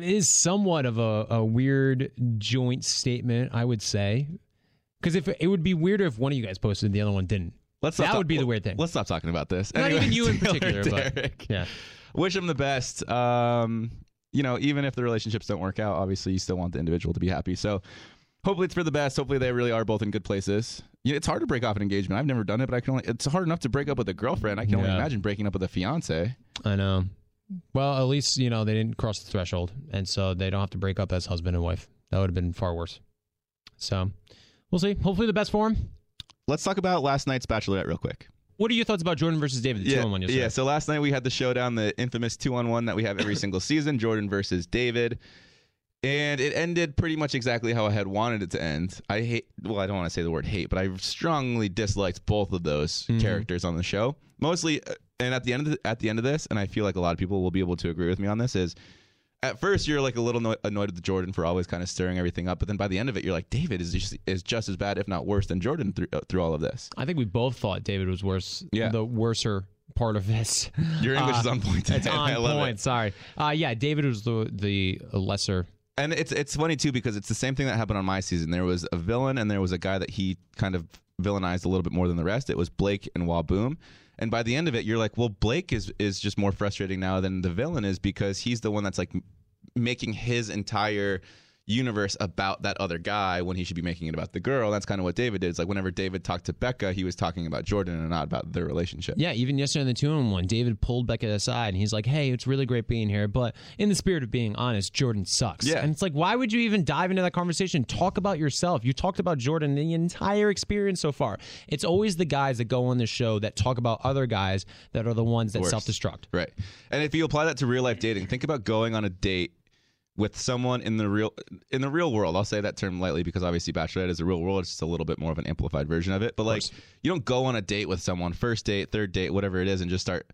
is somewhat of a, a weird joint statement, I would say. Because if it would be weirder if one of you guys posted and the other one didn't. Let's That would be the weird thing. Let's stop talking about this. Not even you in particular, but- Yeah. Wish them the best. Um, you know, even if the relationships don't work out, obviously you still want the individual to be happy. So hopefully it's for the best. Hopefully they really are both in good places. You know, it's hard to break off an engagement. I've never done it, but I can only. It's hard enough to break up with a girlfriend. I can only Yeah. imagine breaking up with a fiance. I know. Well, at least, you know, they didn't cross the threshold. And so they don't have to break up as husband and wife. That would have been far worse. So we'll see. Hopefully the best for him. Let's talk about last night's Bachelorette real quick. What are your thoughts about Jordan versus David? The two yeah, on one yeah. So last night we had the showdown, the infamous two on one that we have every single season, Jordan versus David, and it ended pretty much exactly how I had wanted it to end. I hate, well, I don't want to say the word hate, but I strongly disliked both of those Mhm. characters on the show. Mostly, uh, and at the end of the, at the end of this, and I feel like a lot of people will be able to agree with me on this is. At first, you're like a little no- annoyed with Jordan for always kind of stirring everything up, but then by the end of it, you're like, David is just, is just as bad, if not worse, than Jordan through, uh, through all of this. I think we both thought David was worse. Yeah. The worser part of this. Your English Uh, is on point. Today. It's on I love it. point. Sorry. Uh, yeah, David was the the lesser. And it's it's funny too because it's the same thing that happened on my season. There was a villain and there was a guy that he kind of villainized a little bit more than the rest. It was Blake and Whaboom. And by the end of it, you're like, well, Blake is is just more frustrating now than the villain is because he's the one that's like making his entire universe about that other guy when he should be making it about the girl. That's kind of what David did. It's like whenever David talked to Becca, he was talking about Jordan and not about their relationship. Yeah, even yesterday in the two on one, David pulled Becca aside and he's like, "Hey, it's really great being here, but in the spirit of being honest, Jordan sucks." Yeah. and it's like, why would you even dive into that conversation? Talk about yourself. You talked about Jordan the entire experience so far. It's always the guys that go on the show that talk about other guys that are the ones that self destruct. Right. And if you apply that to real life dating, think about going on a date with someone in the real in the real world. I'll say that term lightly because obviously Bachelorette is a real world. It's just a little bit more of an amplified version of it. But like, you don't go on a date with someone, first date, third date, whatever it is, and just start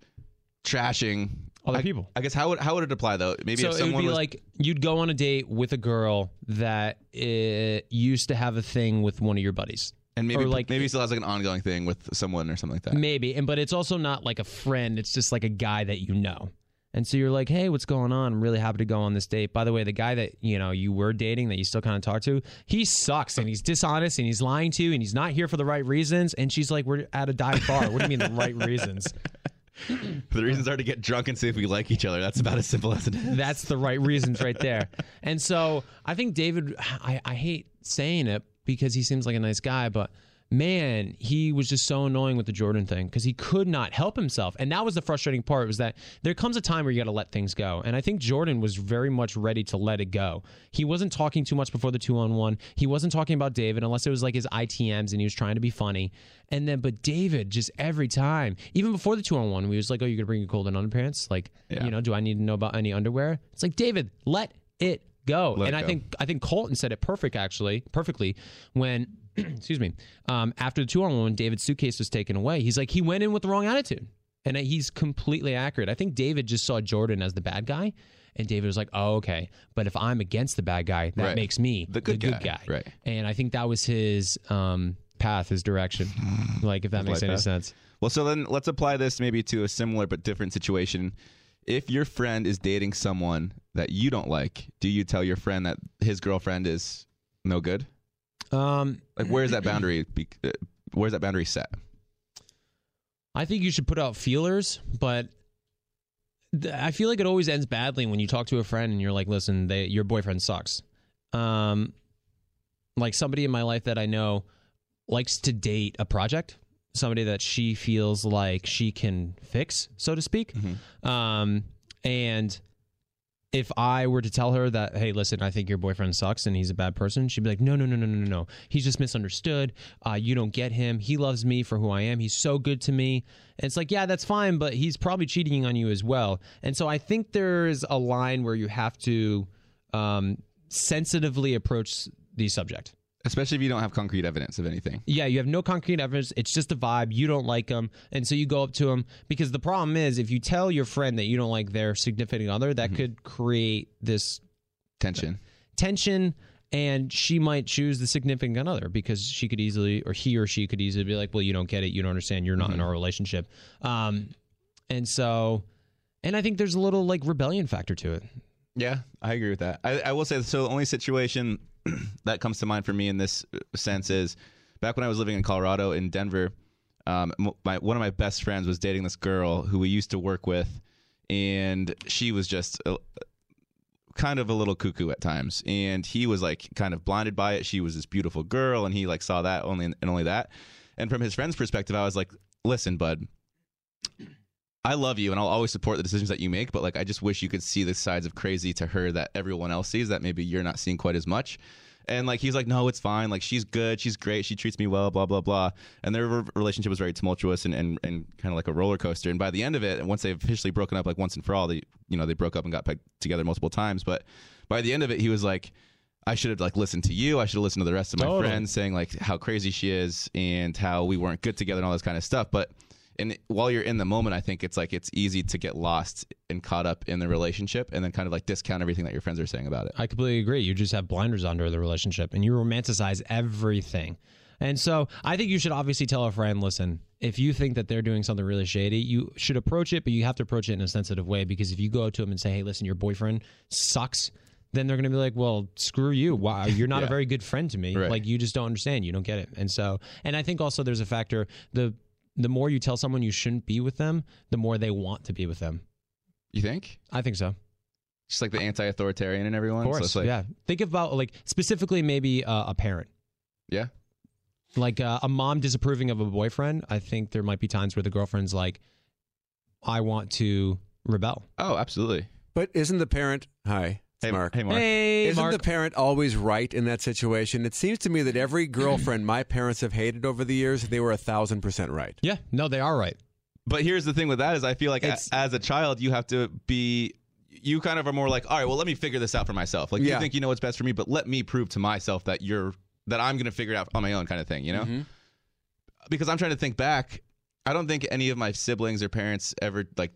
trashing Other I- people. I guess how would how would it apply though? Maybe so if it would be was like you'd go on a date with a girl that uh, used to have a thing with one of your buddies. and maybe or like- maybe still has like an ongoing thing with someone or something like that. Maybe, and but it's also not like a friend. It's just like a guy that you know. And so you're like, hey, what's going on? I'm really happy to go on this date. By the way, the guy that you know you were dating that you still kind of talk to, he sucks and he's dishonest and he's lying to you and he's not here for the right reasons. And she's like, we're at a dive bar. What do you mean the right reasons? The reasons are to get drunk and see if we like each other. That's about as simple as it is. That's the right reasons right there. And so I think David, I, I hate saying it because he seems like a nice guy, but man, he was just so annoying with the Jordan thing because he could not help himself. And that was the frustrating part was that there comes a time where you got to let things go. And I think Jordan was very much ready to let it go. He wasn't talking too much before the two on one. He wasn't talking about David unless it was like his ITMs and he was trying to be funny. And then, but David just every time, even before the two on one, we was like, "Oh, you're gonna bring your golden underpants? Like, Yeah. you know, do I need to know about any underwear?" It's like David, let it go. Let and it I go. think I think Colton said it perfect actually, perfectly when excuse me, um, after the two on one, David's suitcase was taken away. He's like he went in with the wrong attitude, and he's completely accurate. I think David just saw Jordan as the bad guy. And David was like, "Oh, okay, but if I'm against the bad guy, that Right. makes me The good guy. Right. And I think that was his um, path, his direction. like, if that makes any path. sense. Well, so then let's apply this maybe to a similar but different situation. If your friend is dating someone that you don't like, do you tell your friend that his girlfriend is no good? Um, Like, where's that boundary? Be, uh, where's that boundary set? I think you should put out feelers, but th- I feel like it always ends badly when you talk to a friend and you're like, "Listen, they, your boyfriend sucks." Um, like somebody in my life that I know likes to date a project, somebody that she feels like she can fix, so to speak. Um, and if I were to tell her that, hey, listen, I think your boyfriend sucks and he's a bad person, she'd be like, no, no, no, no, no, no. He's just misunderstood. Uh, you don't get him. He loves me for who I am. He's so good to me. And it's like, yeah, that's fine, but he's probably cheating on you as well. And so I think there's a line where you have to um, sensitively approach the subject. Especially if you don't have concrete evidence of anything. Yeah, you have no concrete evidence. It's just a vibe. You don't like them, and so you go up to them because the problem is if you tell your friend that you don't like their significant other, that could create this Tension. tension, and she might choose the significant other because she could easily, or he or she could easily be like, "Well, you don't get it. You don't understand. You're not in our relationship." Um, and so, and I think there's a little like rebellion factor to it. Yeah, I agree with that. I, I will say so. The only situation that comes to mind for me in this uh, sense is back when I was living in Colorado in Denver. Um, my one of my best friends was dating this girl who we used to work with, and she was just a, kind of a little cuckoo at times. And he was like kind of blinded by it. She was this beautiful girl, and he like saw that only and only that. And from his friend's perspective, I was like, "Listen, bud, I love you and I'll always support the decisions that you make, but like I just wish you could see the sides of crazy to her that everyone else sees that maybe you're not seeing quite as much. And like he's like, no, it's fine. Like she's good, she's great, she treats me well, blah blah blah. And their relationship was very tumultuous and, and, and kind of like a roller coaster. And by the end of it, once they've officially broken up, like once and for all, they you know they broke up and got back together multiple times. But by the end of it, he was like, I should have like listened to you. I should have listened to the rest of my Totally. friends saying like how crazy she is and how we weren't good together and all this kind of stuff. But and while you're in the moment, I think it's like it's easy to get lost and caught up in the relationship and then kind of like discount everything that your friends are saying about it. I completely agree. You just have blinders under the relationship and you romanticize everything. And so I think you should obviously tell a friend, listen, if you think that they're doing something really shady, you should approach it, but you have to approach it in a sensitive way because if you go to them and say, hey, listen, your boyfriend sucks, then they're going to be like, well, screw you. Why? You're not a very good friend to me. Right. Like, you just don't understand. You don't get it. And so, and I think also there's a factor the, the more you tell someone you shouldn't be with them, the more they want to be with them. You think? I think so. Just like the anti-authoritarian in everyone. Of course, it's like, yeah. Think about like specifically maybe uh, a parent. yeah. like uh, a mom disapproving of a boyfriend, I think there might be times where the girlfriend's like, I want to rebel. Oh, absolutely. But isn't the parent hi? It's Hey, Mark. Hey, Mark. Hey, Isn't Mark. the parent always right in that situation? It seems to me that every girlfriend my parents have hated over the years, they were a thousand percent right. yeah, no, they are right. But here's the thing with that is I feel like a, as a child you have to be you kind of are more like all right well let me figure this out for myself like Yeah. you think you know what's best for me but let me prove to myself that you're that I'm going to figure it out on my own kind of thing you know Mm-hmm. because I'm trying to think back I don't think any of my siblings or parents ever like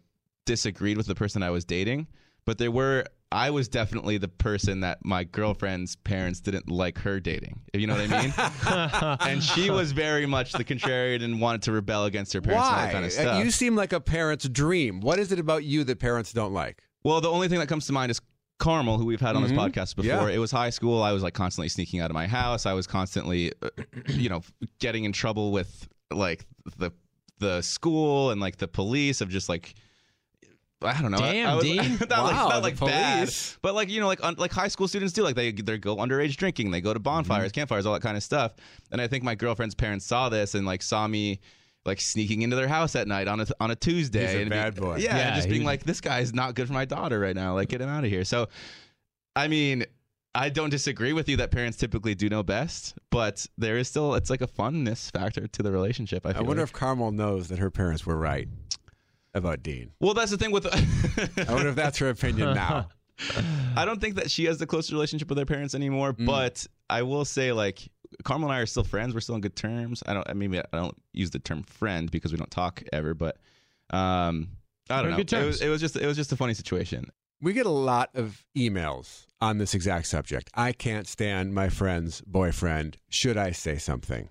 disagreed with the person I was dating but there were I was definitely the person that my girlfriend's parents didn't like her dating if you know what I mean and she was very much the contrarian and wanted to rebel against her parents and all Why? that kind of stuff You seem like a parent's dream. What is it about you that parents don't like? Well, the only thing that comes to mind is Carmel, who we've had on this podcast before. Mm-hmm. Yeah. It was high school. I was like constantly sneaking out of my house. I was constantly, uh, you know, getting in trouble with like the the school and like the police of just like. I don't know. I- Damn, I was, Dean. not like, Wow, not like bad, but like you know, like un, like high school students do. Like they they go underage drinking, they go to bonfires, Mm-hmm. campfires, all that kind of stuff. And I think my girlfriend's parents saw this and like saw me like sneaking into their house at night on a on a Tuesday. He's a and be- bad boy. Yeah, Yeah, and just being like, this guy's not good for my daughter right now. Like, get him out of here. So, I mean, I don't disagree with you that parents typically do know best, but there is still it's like a funness factor to the relationship. I, I wonder like. if Carmel knows that her parents were right about Dean. well, that's the thing with. I wonder if that's her opinion now. I don't think that she has the closest relationship with her parents anymore, Mm. but I will say like Carmel and I are still friends. We're still on good terms. I don't. I mean, I don't use the term friend because we don't talk ever, but um, I don't We're know. good It was, it was just it was just a funny situation. We get a lot of emails on this exact subject. I can't stand my friend's boyfriend. Should I say something?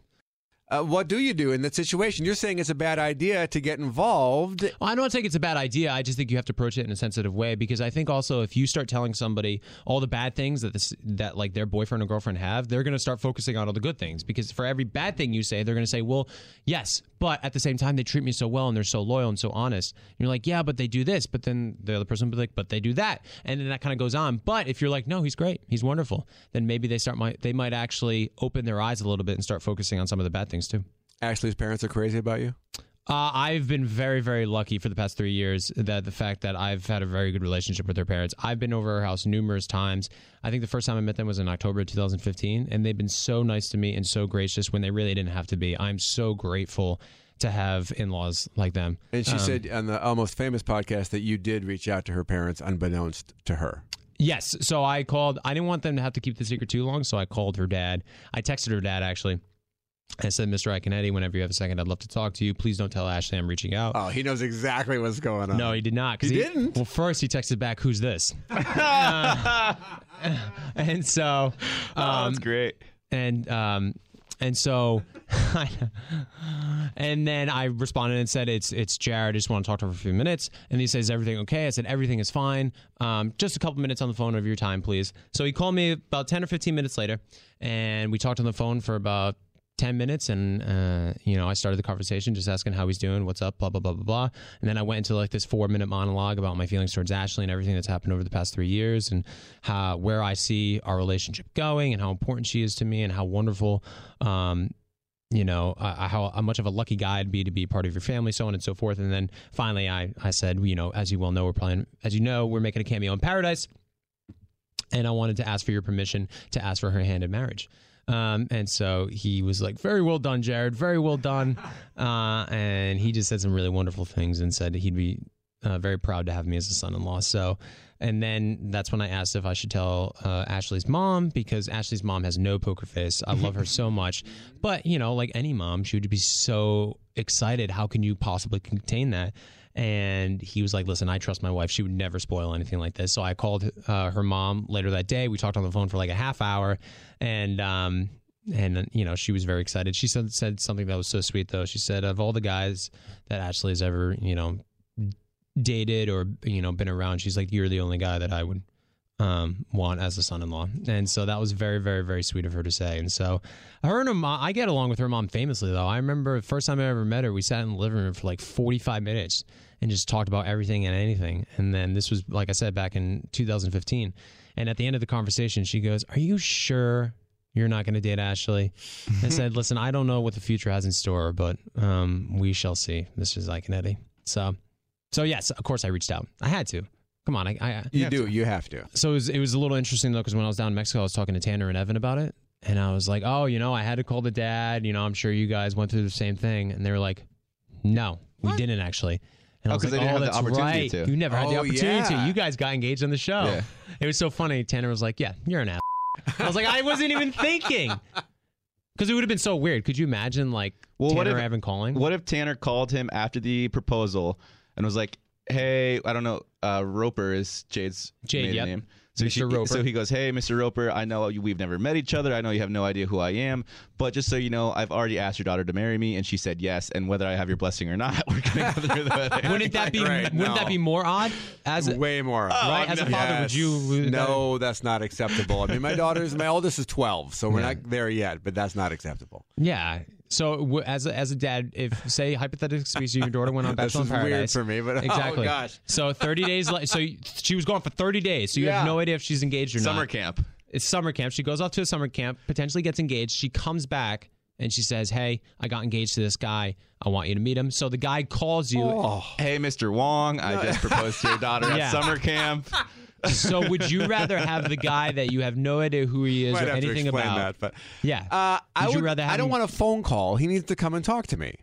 Uh, what do you do in that situation? You're saying it's a bad idea to get involved. Well, I don't think it's a bad idea. I just think you have to approach it in a sensitive way because I think also if you start telling somebody all the bad things that this that like their boyfriend or girlfriend have, they're going to start focusing on all the good things because for every bad thing you say, they're going to say, "Well, yes, but at the same time they treat me so well and they're so loyal and so honest." And you're like, "Yeah, but they do this." But then the other person will be like, "But they do that." And then that kind of goes on. But if you're like, "No, he's great. He's wonderful." Then maybe they start might they might actually open their eyes a little bit and start focusing on some of the bad things too. Ashley's parents are crazy about you. Uh, I've been very, very lucky for the past three years that the fact that I've had a very good relationship with their parents. I've been over her house numerous times. I think the first time I met them was in October of 2015, and they've been so nice to me and so gracious when they really didn't have to be. I'm so grateful to have in laws like them. And she Um, said on the almost famous podcast that you did reach out to her parents unbeknownst to her. Yes. So I called. I didn't want them to have to keep the secret too long, so I called her dad. I texted her dad actually. I said, Mr. Iaconetti, whenever you have a second, I'd love to talk to you. Please don't tell Ashley I'm reaching out. Oh, he knows exactly what's going on. No, he did not. 'cause He didn't? Well, first he texted back, "Who's this?" Uh, and so, oh, um, that's great. and um, and so, and then I responded and said, "It's it's Jared. I just want to talk to her for a few minutes." And he says, "Everything okay?" I said, "Everything is fine. Um, just a couple minutes on the phone of your time, please." So he called me about ten or fifteen minutes later, and we talked on the phone for about 10 minutes and uh, you know i started the conversation just asking how he's doing what's up blah blah blah blah blah. And then i went into like this four minute monologue about my feelings towards ashley and everything that's happened over the past three years and how where i see our relationship going and how important she is to me and how wonderful um, you know uh, how, how much of a lucky guy i'd be to be part of your family so on and so forth. And then finally i i said you know as you well know we're playing as you know we're making a cameo in paradise. And I wanted to ask for your permission to ask for her hand in marriage. Um, and so he was like, "Very well done, Jared. Very well done." Uh, and he just said some really wonderful things and said he'd be uh, very proud to have me as a son-in-law. So, and then that's when I asked if I should tell uh, Ashley's mom because Ashley's mom has no poker face. I love her so much, but you know, like any mom, she would be so excited. How can you possibly contain that? And he was like, "Listen, I trust my wife. She would never spoil anything like this." So I called uh, her mom later that day. We talked on the phone for like a half hour, and um, and you know she was very excited. She said said something that was so sweet though. She said, "Of all the guys that Ashley has ever you know dated or you know been around, she's like you're the only guy that I would um, Juan as a son-in-law, and so that was very, very, very sweet of her to say. And so, her and her mom, I get along with her mom famously though. I remember the first time I ever met her, we sat in the living room for like 45 minutes and just talked about everything and anything. And then this was, like I said, back in 2015. And at the end of the conversation, she goes, "Are you sure you're not going to date Ashley?" I said, "Listen, I don't know what the future has in store, but um, we shall see." This Mrs. Iaconetti. So, so yes, of course, I reached out. I had to. Come on, I, I You do. You have to. so it was, it was a little interesting though because when I was down in Mexico, I was talking to Tanner and Evan about it, and I was like, "Oh, you know, I had to call the dad. You know, I'm sure you guys went through the same thing." And they were like, "No, we didn't actually." And I Oh, was 'cause like, they didn't "Oh, have the that's opportunity right. to." You never had the Oh, opportunity to. You guys got engaged on the show." Yeah. It was so funny. Tanner was like, "Yeah, you're an ass." I was like, "I wasn't even thinking." Because it would have been so weird. Could you imagine, like, Well, what Tanner if- Evan calling? What if Tanner called him after the proposal and was like, "Hey, I don't know, uh, Roper is Jade's Jade, maiden yep. name." So, Mr. she- Roper. so he goes, "Hey, Mr. Roper, I know you, we've never met each other. I know you have no idea who I am, but just so you know, I've already asked your daughter to marry me, and she said yes. And whether I have your blessing or not, we're gonna go through the wedding." wouldn't that be? Right, wouldn't no. that be more odd? As a, Way more. right? As a father, would you? No, that's not acceptable. I mean, my daughter's my oldest is twelve, so we're Yeah. not there yet. But that's not acceptable. Yeah. So w- as a, as a dad, if say hypothetically speaking, your daughter went on This Bachelor in is weird for me, but oh, exactly. oh gosh, So thirty days. La- so she was gone for thirty days. So you Yeah. have no idea if she's engaged or Summer not. Summer camp. It's summer camp. She goes off to a summer camp, potentially gets engaged. She comes back and she says, "Hey, I got engaged to this guy. I want you to meet him." So the guy calls you. oh, Hey, Mr. Wong, I just proposed to your daughter Yeah. at summer camp. So would you rather have the guy that you have no idea who he is might or have anything to explain about? that. But Yeah. uh, I Would you rather have I don't him- want a phone call. He needs to come and talk to me.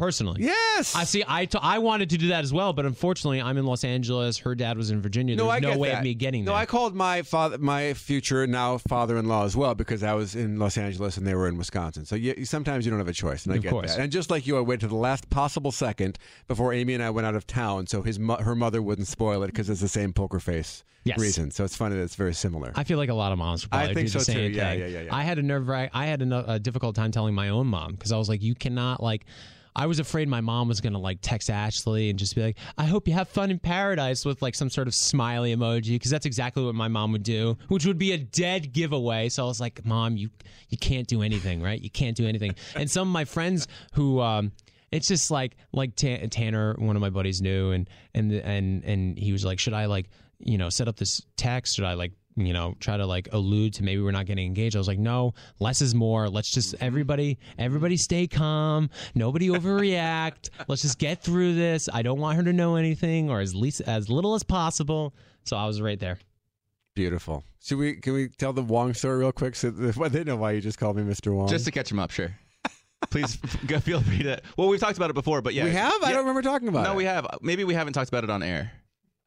Personally. Yes. I see. I, t- I wanted to do that as well, but unfortunately, I'm in Los Angeles. Her dad was in Virginia. No, There's I no get way that. of me getting No, there. I called my father, my future now father-in-law as well because I was in Los Angeles and they were in Wisconsin. So you, sometimes you don't have a choice, and I Of get course. that. And just like you, I waited to the last possible second before Amy and I went out of town, so his mo- her mother wouldn't spoil it because it's the same poker face Yes. reason. So it's funny that it's very similar. I feel like a lot of moms would I probably think do the so, too. same Yeah, thing. yeah, yeah, yeah. I had a nerve wrack. I had a, a difficult time telling my own mom because I was like, you cannot like. I was afraid my mom was gonna like text Ashley and just be like, "I hope you have fun in paradise" with like some sort of smiley emoji because that's exactly what my mom would do, which would be a dead giveaway. So I was like, "Mom, you you can't do anything, right? You can't do anything." And some of my friends who. um it's just like like Ta- Tanner, one of my buddies knew, and and and and he was like, should I like you know set up this text? Should I like you know try to like allude to maybe we're not getting engaged? I was like, no, less is more. Let's just everybody everybody stay calm. Nobody overreact. Let's just get through this. I don't want her to know anything or as least as little as possible. So I was right there. Beautiful. Should we? Can we tell the Wong story real quick? So well, they know why you just called me Mr. Wong. Just to catch him up, sure. Please f- feel free to. Well, we've talked about it before, but yeah. we have. I don't remember talking about it. No, it. we have. Maybe we haven't talked about it on air.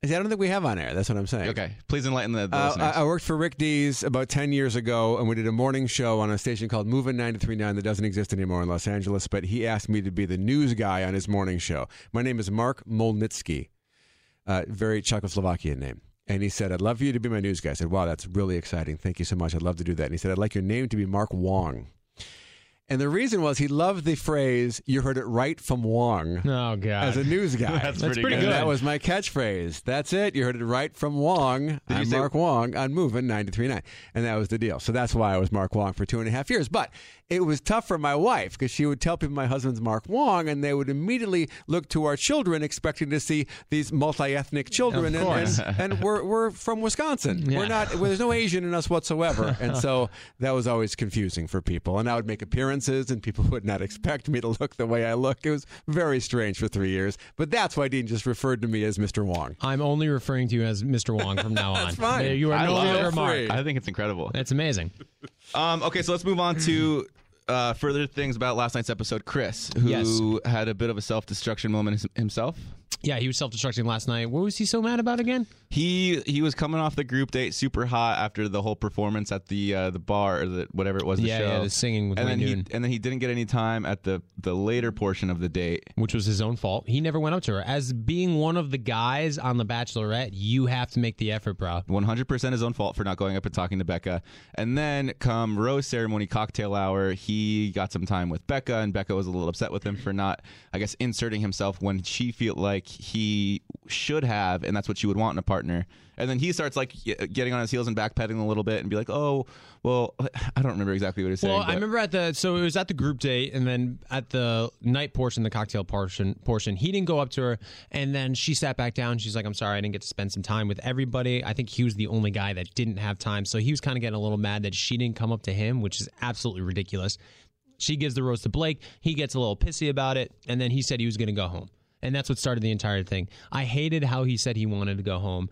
I don't think we have on air. That's what I'm saying. Okay, please enlighten the, the Uh, listeners. I, I worked for Rick Dees about 10 years ago, and we did a morning show on a station called Moving 939 that doesn't exist anymore in Los Angeles, but he asked me to be the news guy on his morning show. My name is Mark Molnitsky, uh, very Czechoslovakian name. And he said, I'd love for you to be my news guy. I said, wow, that's really exciting. Thank you so much. I'd love to do that. And he said, I'd like your name to be Mark Wong. And the reason was he loved the phrase, you heard it right from Wong Oh god. as a news guy. That's That's pretty, pretty good. And good. that was my catchphrase. That's it. You heard it right from Wong. you I'm say- Mark Wong on Moving 93.9. And that was the deal. So that's why I was Mark Wong for two and a half years. But it was tough for my wife because she would tell people my husband's Mark Wong and they would immediately look to our children expecting to see these multi-ethnic children. Of and- course. And, and we're, we're from Wisconsin. Yeah. We're not, well, there's no Asian in us whatsoever. And so that was always confusing for people. And I would make appearances and people would not expect me to look the way I look. It was very strange for three years. But that's why Dean just referred to me as Mr. Wong. I'm only referring to you as Mr. Wong from now on. That's fine. You are I no longer it. Mark. I think it's incredible. That's amazing. Um, okay, so let's move on to uh, further things about last night's episode. Chris, who Yes. had a bit of a self destruction moment himself. Yeah, he was self-destructing last night. What was he so mad about again? He he was coming off the group date super hot after the whole performance at the uh, the bar or the whatever it was the yeah, show. yeah, the singing with and Wayne then he and then he didn't get any time at the the later portion of the date. which was his own fault. He never went up to her. As being one of the guys on the Bachelorette, you have to make the effort, bro. 100% his own fault for not going up and talking to Becca. And then come rose ceremony cocktail hour, he got some time with Becca and Becca was a little upset with him for not I guess inserting himself when she felt like he should have, and that's what you would want in a partner. And then he starts like getting on his heels and backpedaling a little bit and be like, "Oh, well, I don't remember exactly what he's saying." Well, I remember at the so it was at the group date, and then at the night portion, the cocktail portion, portion, he didn't go up to her, and then she sat back down. She's like, "I'm sorry, I didn't get to spend some time with everybody." I think he was the only guy that didn't have time, so he was kind of getting a little mad that she didn't come up to him, which is absolutely ridiculous. She gives the rose to Blake. He gets a little pissy about it, and then he said he was going to go home. And that's what started the entire thing. I hated how he said he wanted to go home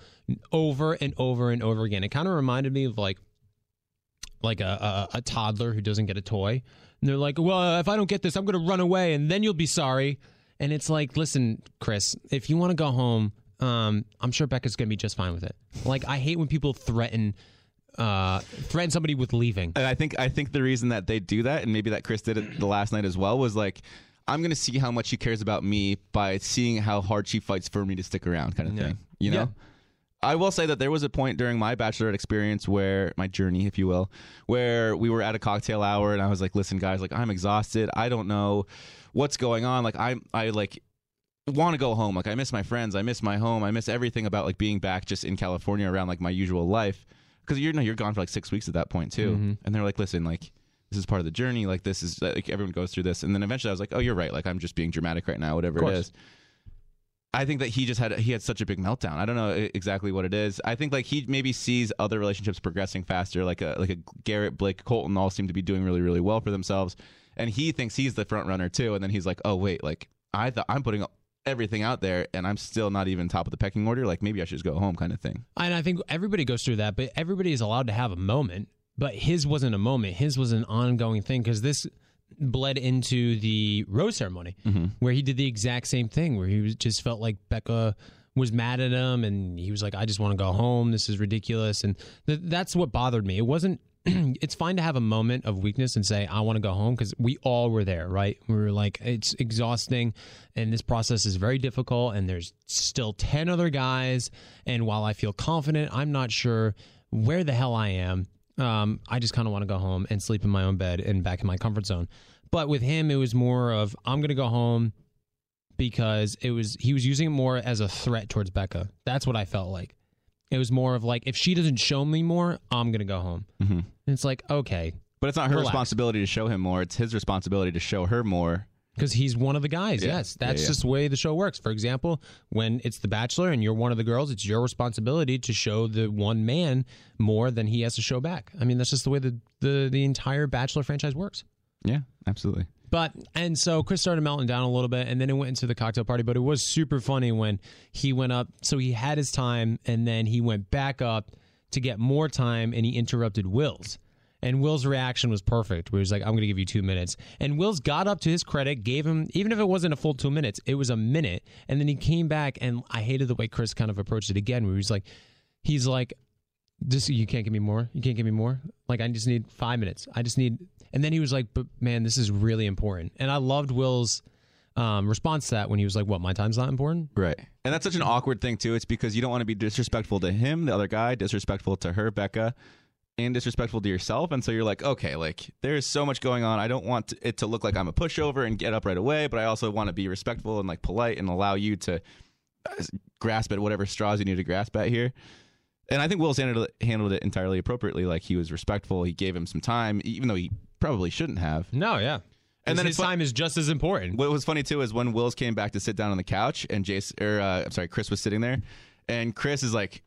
over and over and over again. It kind of reminded me of like like a, a, a toddler who doesn't get a toy. And they're like, well, if I don't get this, I'm going to run away and then you'll be sorry. And it's like, listen, Chris, if you want to go home, um, I'm sure Becca's going to be just fine with it. Like, I hate when people threaten. Uh, threaten somebody with leaving. And I think I think the reason that they do that, and maybe that Chris did it the last night as well, was like, I'm gonna see how much she cares about me by seeing how hard she fights for me to stick around, kind of Yeah. thing. You know. Yeah. I will say that there was a point during my bachelorette experience where my journey, if you will, where we were at a cocktail hour and I was like, "Listen, guys, like I'm exhausted. I don't know what's going on. Like I'm, I like want to go home. Like I miss my friends. I miss my home. I miss everything about like being back just in California around like my usual life. Because you're no, you're gone for like six weeks at that point too. Mm-hmm. And they're like, "Listen, like." This is part of the journey. Like this is like everyone goes through this, and then eventually I was like, "Oh, you're right. Like I'm just being dramatic right now. Whatever it is. I think that he just had he had such a big meltdown. I don't know exactly what it is. I think like he maybe sees other relationships progressing faster, like a like a Garrett, Blake, Colton all seem to be doing really really well for themselves, and he thinks he's the front runner too. And then he's like, oh wait, like I thought I'm putting everything out there, and I'm still not even top of the pecking order. Like maybe I should just go home, kind of thing. And I think everybody goes through that, but everybody is allowed to have a moment. But his wasn't a moment. His was an ongoing thing because this bled into the rose ceremony mm-hmm. where he did the exact same thing where he was, just felt like Becca was mad at him and he was like, I just want to go home. This is ridiculous. And th- that's what bothered me. It wasn't, it's fine to have a moment of weakness and say, I want to go home because we all were there, right? We were like, it's exhausting and this process is very difficult and there's still 10 other guys. And while I feel confident, I'm not sure where the hell I am. Um, I just kind of want to go home and sleep in my own bed and back in my comfort zone. But with him, it was more of I'm going to go home because it was he was using it more as a threat towards Becca. That's what I felt like. It was more of like if she doesn't show me more, I'm going to go home. Mm-hmm. And it's like okay, But it's not her Relax. responsibility to show him more. It's his responsibility to show her more. Because he's one of the guys. Yeah. Yes, that's Yeah, yeah. just the way the show works. For example, when it's The Bachelor and you're one of the girls, it's your responsibility to show the one man more than he has to show back. I mean, that's just the way the the, the entire Bachelor franchise works. Yeah, absolutely. But and so Chris started melting down a little bit, and then it went into the cocktail party. But it was super funny when he went up. So he had his time, and then he went back up to get more time, and he interrupted Will's. And Will's reaction was perfect. He was like, "I'm going to give you two minutes." And Will's got up to his credit, gave him even if it wasn't a full two minutes, it was a minute. And then he came back, and I hated the way Chris kind of approached it again. Where he was like, he's like, "This you can't give me more. You can't give me more. Like I just need five minutes. I just need." And then he was like, "But man, this is really important." And I loved Will's um, response to that when he was like, "What? My time's not important." Right. And that's such an awkward thing too. It's because you don't want to be disrespectful to him, the other guy, disrespectful to her, Becca, and disrespectful to yourself. And so you're like, okay, like there's so much going on. I don't want it to look like I'm a pushover and get up right away, but I also want to be respectful and like polite and allow you to uh, grasp at whatever straws you need to grasp at here. And I think Will's handled it, handled it entirely appropriately. Like he was respectful. He gave him some time, even though he probably shouldn't have. No, yeah. And then his it's fu- time is just as important. What was funny too is when Wills came back to sit down on the couch and Jace or uh, I'm sorry, Chris was sitting there, and Chris is like,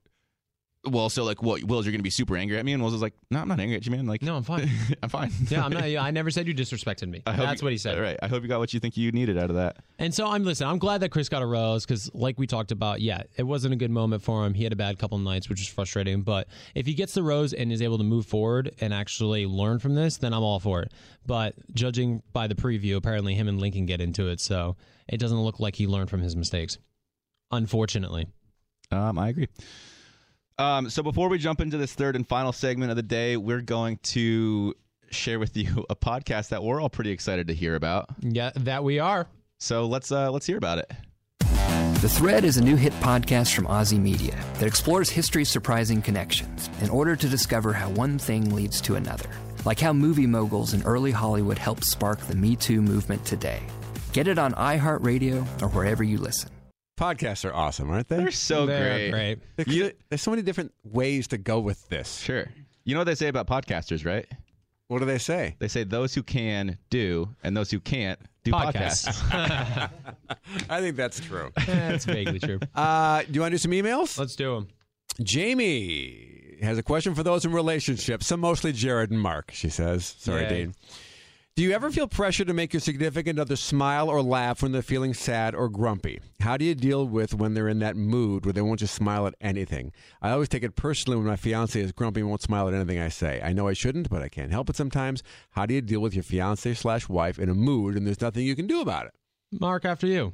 "Well, so like, what? Wills, you're gonna be super angry at me?" And Wills is like, "No, I'm not angry at you, man. Like, No, I'm fine. I'm fine. yeah, I'm not. Yeah, I never said you disrespected me. That's you- what he said. Right. I hope you got what you think you needed out of that. And so I'm listen. I'm glad that Chris got a rose because, like we talked about, yeah, it wasn't a good moment for him. He had a bad couple nights, which was frustrating. But if he gets the rose and is able to move forward and actually learn from this, then I'm all for it. But judging by the preview, apparently him and Lincoln get into it, so it doesn't look like he learned from his mistakes. Unfortunately, Um, I agree. Um, so before we jump into this third and final segment of the day, we're going to share with you a podcast that we're all pretty excited to hear about. yeah, that we are. So let's uh, let's hear about it. The Thread is a new hit podcast from Ozy Media that explores history's surprising connections in order to discover how one thing leads to another. Like how movie moguls in early Hollywood helped spark the Me Too movement today. Get it on iHeartRadio or wherever you listen. Podcasts are awesome, aren't they? They're so They're great. great. There- There's so many different ways to go with this. Sure. You know what they say about podcasters, right? What do they say? They say those who can do, and those who can't do podcasts. Podcasts. I think that's true. That's vaguely true. Uh, do you want to do some emails? Let's do them. Jamie has a question for those in relationships, some mostly Jared and Mark, she says. Sorry, Yay. Dean. Do you ever feel pressure to make your significant other smile or laugh when they're feeling sad or grumpy? How do you deal with when they're in that mood where they won't just smile at anything? I always take it personally when my fiance is grumpy and won't smile at anything I say. I know I shouldn't, but I can't help it sometimes. How do you deal with your fiance slash wife in a mood and there's nothing you can do about it? Mark, after you.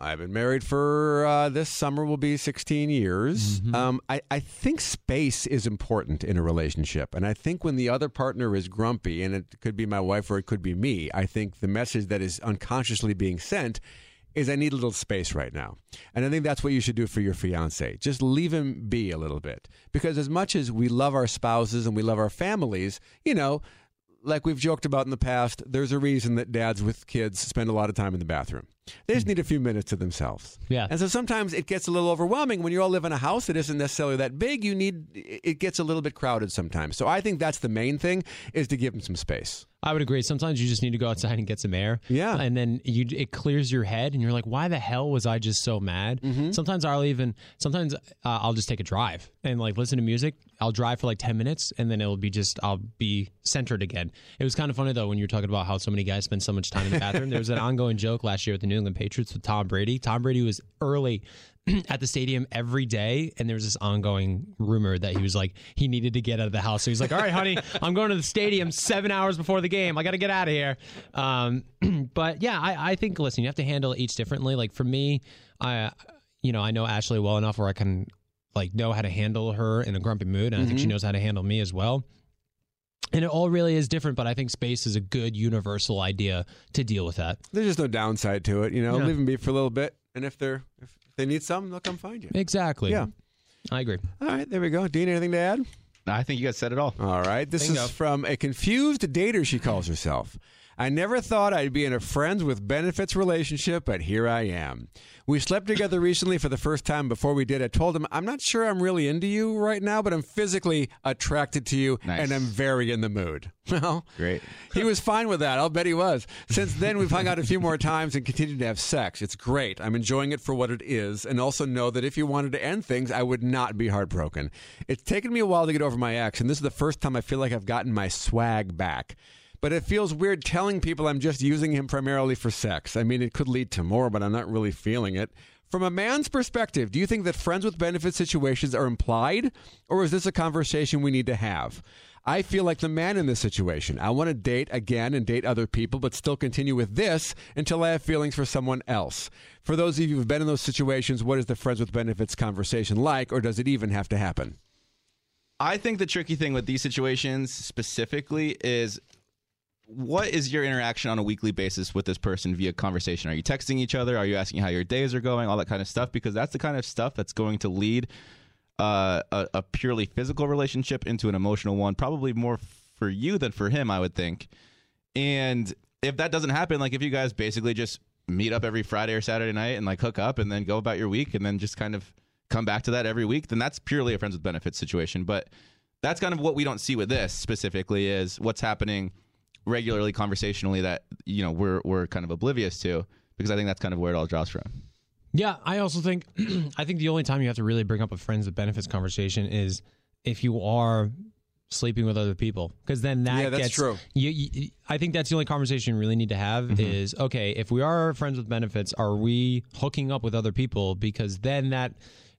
I've been married for uh, this summer will be 16 years. Um, I, I think space is important in a relationship. And I think when the other partner is grumpy, and it could be my wife or it could be me, I think the message that is unconsciously being sent is I need a little space right now. And I think that's what you should do for your fiance. Just leave him be a little bit. Because as much as we love our spouses and we love our families, you know, like we've joked about in the past, there's a reason that dads with kids spend a lot of time in the bathroom. They just need a few minutes to themselves. Yeah. And so sometimes it gets a little overwhelming when you all live in a house that isn't necessarily that big. You need it gets a little bit crowded sometimes. So I think that's the main thing is to give them some space. I would agree. Sometimes you just need to go outside and get some air. Yeah. And then you it clears your head and you're like, why the hell was I just so mad? Mm-hmm. Sometimes I'll even sometimes uh, I'll just take a drive and like listen to music. I'll drive for like 10 minutes and then it'll be just I'll be centered again. It was kind of funny though when you're talking about how so many guys spend so much time in the bathroom. there was an ongoing joke last year with the New England Patriots with Tom Brady. Tom Brady was early at the stadium every day and there was this ongoing rumor that he was like he needed to get out of the house. So he's like all right honey i'm going to the stadium seven hours before the game. I gotta get out of here. Um, but yeah I, I think listen you have to handle each differently. Like for me i you know i know ashley well enough where i can like know how to handle her in a grumpy mood and i think she knows how to handle me as well and it all really is different but i think space is a good universal idea to deal with that There's just no downside to it, you know. Yeah. Leave them be for a little bit, and if they're if they need something, they'll come find you. exactly Yeah. i agree All right, there we go. Dean, anything to add? I think you guys said it all. All right. This Bingo. is from a confused dater, she calls herself. I never thought I'd be in a friends with benefits relationship, but here I am. We slept together recently for the first time. Before we did, I told him, I'm not sure I'm really into you right now, but I'm physically attracted to you Nice. and I'm very in the mood. Well, Great. he was fine with that. I'll bet he was. Since then, we've hung out a few more times and continued to have sex. It's great. I'm enjoying it for what it is, and also know that if you wanted to end things, I would not be heartbroken. It's taken me a while to get over my ex, and this is the first time I feel like I've gotten my swag back. But it feels weird telling people I'm just using him primarily for sex. I mean, it could lead to more, but I'm not really feeling it. From a man's perspective, do you think that friends with benefit situations are implied, or is this a conversation we need to have? I feel like the man in this situation. I want to date again and date other people, but still continue with this until I have feelings for someone else. For those of you who've been in those situations, what is the friends with benefits conversation like, or does it even have to happen? I think the tricky thing with these situations specifically is what is your interaction on a weekly basis with this person via conversation? Are you texting each other? Are you asking how your days are going? All that kind of stuff, because that's the kind of stuff that's going to lead uh, a, a purely physical relationship into an emotional one, probably more for you than for him, I would think. And if that doesn't happen, like if you guys basically just meet up every Friday or Saturday night and like hook up and then go about your week and then just kind of come back to that every week, then that's purely a friends with benefits situation. But that's kind of what we don't see with this specifically is what's happening regularly conversationally that you know we're we're kind of oblivious to because I think that's kind of where it all draws from. Yeah, I also think I think the only time you have to really bring up a friends with benefits conversation is if you are sleeping with other people because then that Yeah, that's gets true. You, you, I think that's the only conversation you really need to have is okay if we are friends with benefits are we hooking up with other people because then that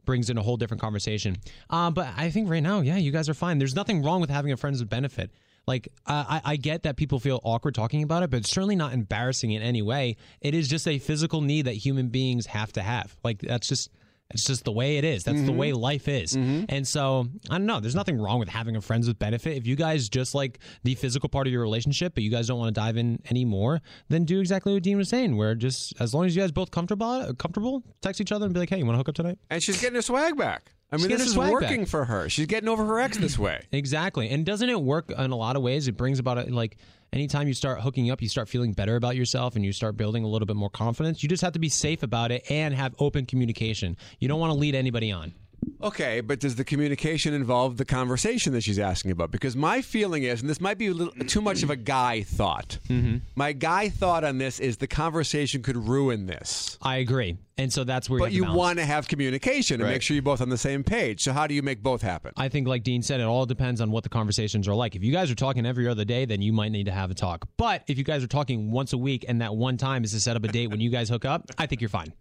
brings in a whole different conversation. Um, but I think right now, yeah, you guys are fine. There's nothing wrong with having a friends with benefit. Like I, I get that people feel awkward talking about it, but it's certainly not embarrassing in any way. It is just a physical need that human beings have to have. Like that's just it's just the way it is. That's the mm-hmm. way life is. Mm-hmm. And so I don't know. There's nothing wrong with having a friends with benefit. If you guys just like the physical part of your relationship, but you guys don't want to dive in anymore, then do exactly what Dean was saying. Where just as long as you guys both comfortable, comfortable, text each other and be like, "Hey, you want to hook up tonight?" And she's getting her swag back. I mean, this is working back. for her. She's getting over her ex this way. Exactly. And doesn't it work in a lot of ways? It brings about a, like anytime you start hooking up, you start feeling better about yourself and you start building a little bit more confidence. You just have to be safe about it and have open communication. You don't want to lead anybody on. Okay, but does the communication involve the conversation that she's asking about? Because my feeling is, and this might be a little too much of a guy thought. Mm-hmm. My guy thought on this is the conversation could ruin this. I agree. And so that's where But you you, have to balance. want to have communication and Right. make sure you're both on the same page. So how do you make both happen? I think, like Dean said, it all depends on what the conversations are like. If you guys are talking every other day, then you might need to have a talk. But if you guys are talking once a week and that one time is to set up a date when you guys hook up, I think you're fine.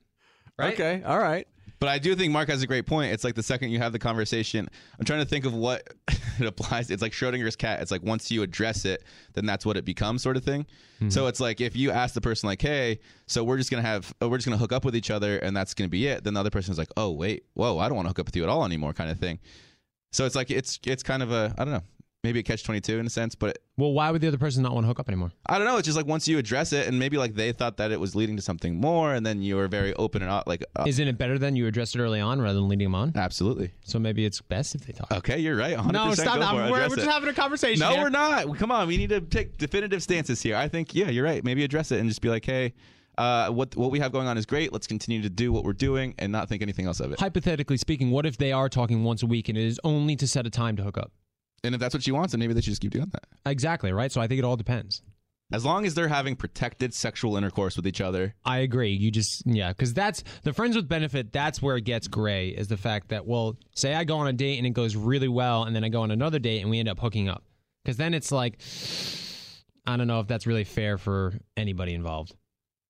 Right? Okay, all right. But I do think Mark has a great point. It's like the second you have the conversation, I'm trying to think of what it applies. It's like Schrodinger's cat. It's like once you address it, then that's what it becomes, sort of thing. So it's like if you ask the person, like, "Hey, so we're just gonna have, uh, we're just gonna hook up with each other, and that's gonna be it," then the other person is like, "Oh, wait, whoa, I don't want to hook up with you at all anymore," kind of thing. So it's like it's it's kind of a I don't know, maybe a catch twenty two in a sense, but Well, why would the other person not want to hook up anymore? I don't know. It's just like once you address it, and maybe like they thought that it was leading to something more, and then you were very open and uh, like, uh, Isn't it better than you addressed it early on rather than leading them on? absolutely. So maybe it's best if they talk. Okay, you're right. 100% no, stop. That. We're, we're just it. having a conversation. No, here. we're not. Come on, we need to take definitive stances here. I think, yeah, you're right. Maybe address it and just be like, hey, uh, what what we have going on is great. Let's continue to do what we're doing and not think anything else of it. Hypothetically speaking, what if they are talking once a week and it is only to set a time to hook up? And if that's what she wants, then maybe they should just keep doing that. Exactly, right? So I think it all depends. As long as they're having protected sexual intercourse with each other. I agree. You just yeah, because that's the friends with benefit. That's where it gets gray. Is the fact that well, say I go on a date and it goes really well, and then I go on another date and we end up hooking up. Because then it's like, I don't know if that's really fair for anybody involved.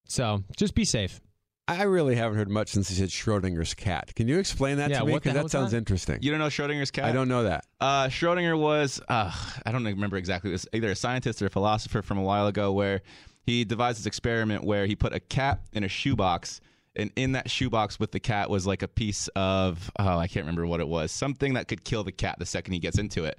So just be safe. I really haven't heard much since he said Schrodinger's cat. Can you explain that Yeah, to me? what Because hell that is sounds that? interesting. You don't know Schrodinger's cat? I don't know that. Uh, Schrodinger was, uh, I don't remember exactly. It was either a scientist or a philosopher from a while ago where he devised this experiment where he put a cat in a shoebox. And in that shoebox with the cat was like a piece of, oh, I can't remember what it was, something that could kill the cat the second he gets into it.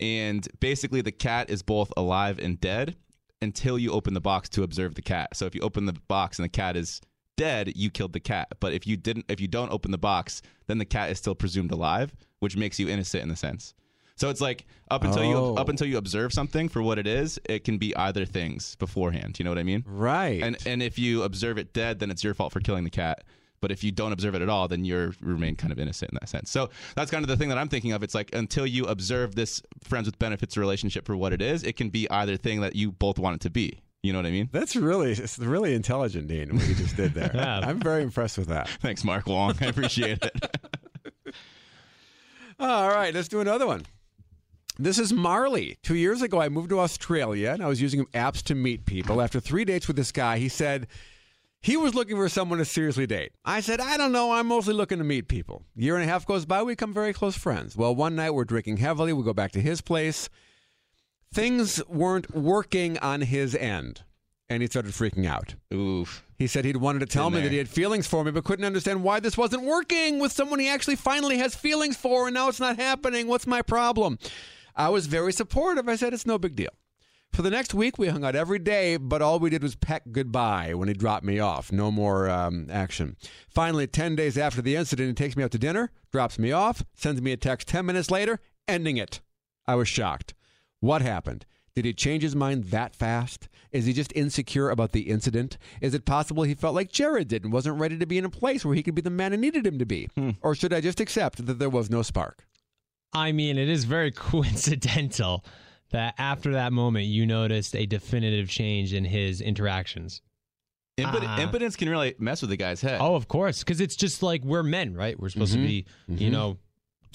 And basically, the cat is both alive and dead until you open the box to observe the cat. So if you open the box and the cat is dead, you killed the cat. But if you didn't, if you don't open the box, then the cat is still presumed alive, which makes you innocent in the sense. So it's like up until you Oh. up until you observe something for what it is, it can be either things beforehand. You know what I mean? Right. And and if you observe it dead, then it's your fault for killing the cat. But if you don't observe it at all, then you remain kind of innocent in that sense. So that's kind of the thing that I'm thinking of. It's like until you observe this friends with benefits relationship for what it is, it can be either thing that you both want it to be. You know what I mean? That's really it's really intelligent, Dean, what you just did there. Yeah. I'm very impressed with that. Thanks, Mark Long. I appreciate it. All right, let's do another one. This is Marley. Two years ago, I moved to Australia and I was using apps to meet people. After three dates with this guy, he said he was looking for someone to seriously date. I said, I don't know. I'm mostly looking to meet people. year and a half goes by, we become very close friends. Well, one night we're drinking heavily. We go back to his place. Things weren't working on his end, and he started freaking out. Oof. He said he'd wanted to tell me that he had feelings for me, but couldn't understand why this wasn't working with someone he actually finally has feelings for, and now it's not happening. What's my problem? I was very supportive. I said, it's no big deal. For the next week, we hung out every day, but all we did was peck goodbye when he dropped me off. No more um, action. Finally, 10 days after the incident, he takes me out to dinner, drops me off, sends me a text 10 minutes later, ending it. I was shocked. What happened? Did he change his mind that fast? Is he just insecure about the incident? Is it possible he felt like Jared did and wasn't ready to be in a place where he could be the man I needed him to be? Hmm. Or should I just accept that there was no spark? I mean, it is very coincidental that after that moment you noticed a definitive change in his interactions. Impot- Ah. impotence can really mess with the guy's head. Oh, of course, because it's just like we're men, right? We're supposed to mm-hmm. be, you mm-hmm. know,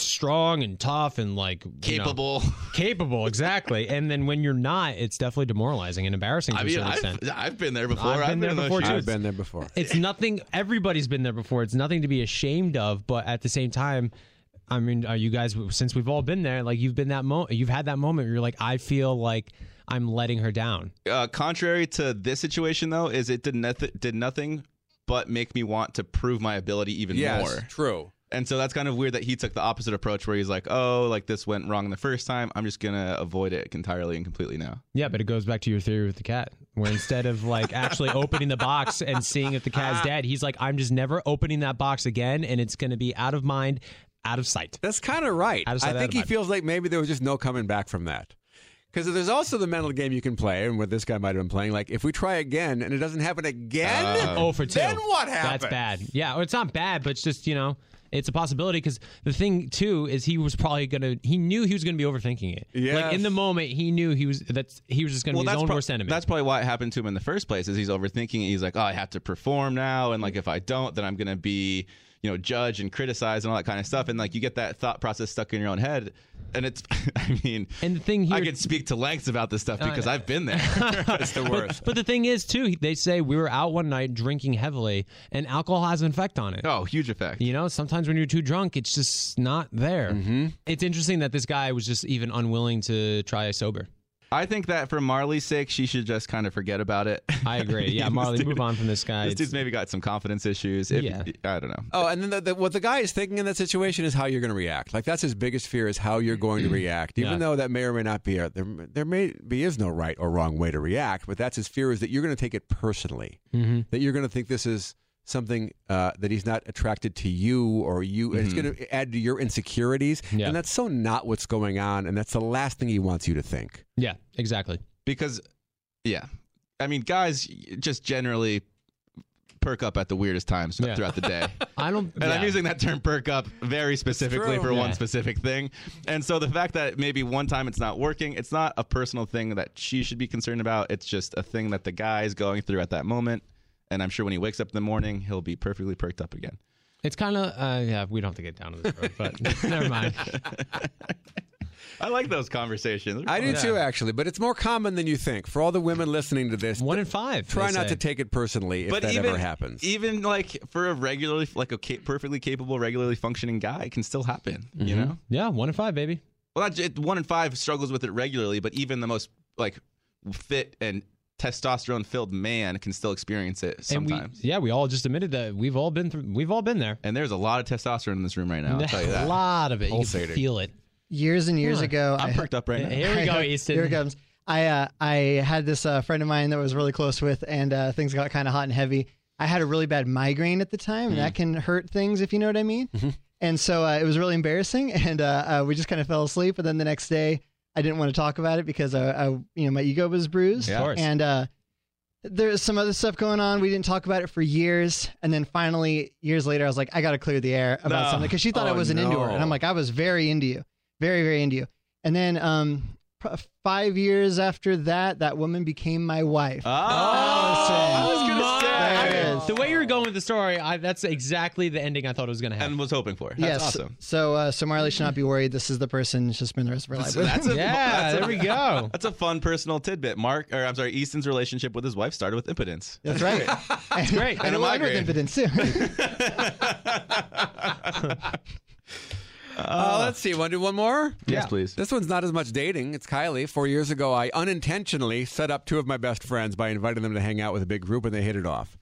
strong and tough and like you know, capable. capable, exactly. and then when you're not, it's definitely demoralizing and embarrassing to I a mean, certain extent. I've, I've been there before. I've been there in those before, too. I've been there before. It's nothing. Everybody's been there before. It's nothing to be ashamed of. But at the same time, I mean, are you guys? Since we've all been there, like you've been that moment. You've had that moment. Where you're like, I feel like I'm letting her down. uh, contrary to this situation, though, is it did nothing did nothing but make me want to prove my ability even yes, more. true. And so that's kind of weird that he took the opposite approach, where he's like, "Oh, like this went wrong the first time. I'm just gonna avoid it entirely and completely now." Yeah, but it goes back to your theory with the cat, where instead of like actually opening the box and seeing if the cat's ah. dead, he's like, I'm just never opening that box again, and it's going to be out of mind, out of sight. That's kind of right. Of sight, I think he mind. feels like maybe there was just no coming back from that. Because there's also the mental game you can play, and what this guy might have been playing. Like, if we try again and it doesn't happen again, uh, Oh for two. then what happens? That's bad. Yeah, or it's not bad, but it's just you know, it's a possibility. Because the thing too is he was probably gonna. He knew he was gonna be overthinking it. Yeah. Like in the moment, he knew he was. That's he was just gonna be his own prob- worst enemy. that's probably why it happened to him in the first place. Is he's overthinking it. He's like, oh, I have to perform now, and like if I don't, then I'm gonna be, you know, judge and criticize and all that kind of stuff. And like you get that thought process stuck in your own head, and it's, I mean, And the thing here- I could speak to lengths about this stuff because I've been there. It's the worst. But the thing is, too, they say we were out one night drinking heavily, and alcohol has an effect on it. oh, huge effect. You know, sometimes when you're too drunk, it's just not there. Mm-hmm. It's interesting that this guy was just even unwilling to try sober. I think that for Marley's sake, she should just kind of forget about it. I agree. Yeah, Marley, dude- move on from this guy. This It's- dude's maybe got some confidence issues. If, Yeah. I don't know. Oh, and then the, the, what the guy is thinking in that situation is how you're going to react. Like that's his biggest fear is how you're going to react. Even Yeah. though that may or may not be a, there, there may be is no right or wrong way to react, but that's his fear is that you're going to take it personally. Mm-hmm. That you're going to think this is something uh, that he's not attracted to you or you, and it's going to add to your insecurities. Yeah. And that's so not what's going on, and that's the last thing he wants you to think. yeah, exactly. because yeah i mean guys just generally perk up at the weirdest times Yeah. throughout the day I don't. and i'm using that term perk up very specifically true. for one specific thing and so the fact that maybe one time it's not working it's not a personal thing that she should be concerned about it's just a thing that the guy is going through at that moment and i'm sure when he wakes up in the morning he'll be perfectly perked up again It's kind of. Uh, yeah, we don't have to get down to this road, but never mind. i like those conversations I do Yeah. too, actually, but it's more common than you think. For all the women listening to this, One in five. try they not say. to take it personally if but that even ever happens. even like for a regularly like a ca- perfectly capable regularly functioning guy it can still happen you know Yeah, one in five, baby. Well, not, it, one in five struggles with it regularly, but even the most like fit and testosterone filled man can still experience it And we, sometimes. yeah, we all just admitted that we've all been through. We've all been there. And, there's a lot of testosterone in this room right now. I'll tell you a lot of it. You can feel it. Years and years Come on. ago, I'm I, perked up right now. Here we go, Easton. Here it comes. I uh, I had this uh, friend of mine that was really close with, and uh, things got kind of hot and heavy. I had a really bad migraine at the time, and that can hurt things if you know what I mean. And so uh, it was really embarrassing, and uh, uh, we just kind of fell asleep. And then the next day, I didn't want to talk about it because uh, I, you know my ego was bruised. Of course. And uh, there's some other stuff going on. We didn't talk about it for years, and then finally, years later, I was like, I got to clear the air about No. something because she thought I Oh, wasn't into her, no. and I'm like, I was very into you, very very into you. And then um, five years after that, that woman became my wife. Oh, The way you're going with the story, I, that's exactly the ending I thought it was going to happen. And was hoping for. That's yes. awesome. So, uh, so Marley should not be worried. This is the person she'll spend the rest of her life with. That's a, yeah, that's a- there we go. That's a fun personal tidbit. Mark, or I'm sorry, Easton's relationship with his wife started with impotence. That's right. That's great. And, And a it will with migraine. impotence too. Uh, let's see. Want to do one more? Yes, please. This one's not as much dating. It's Kylie. Four years ago, I unintentionally set up two of my best friends by inviting them to hang out with a big group, and they hit it off.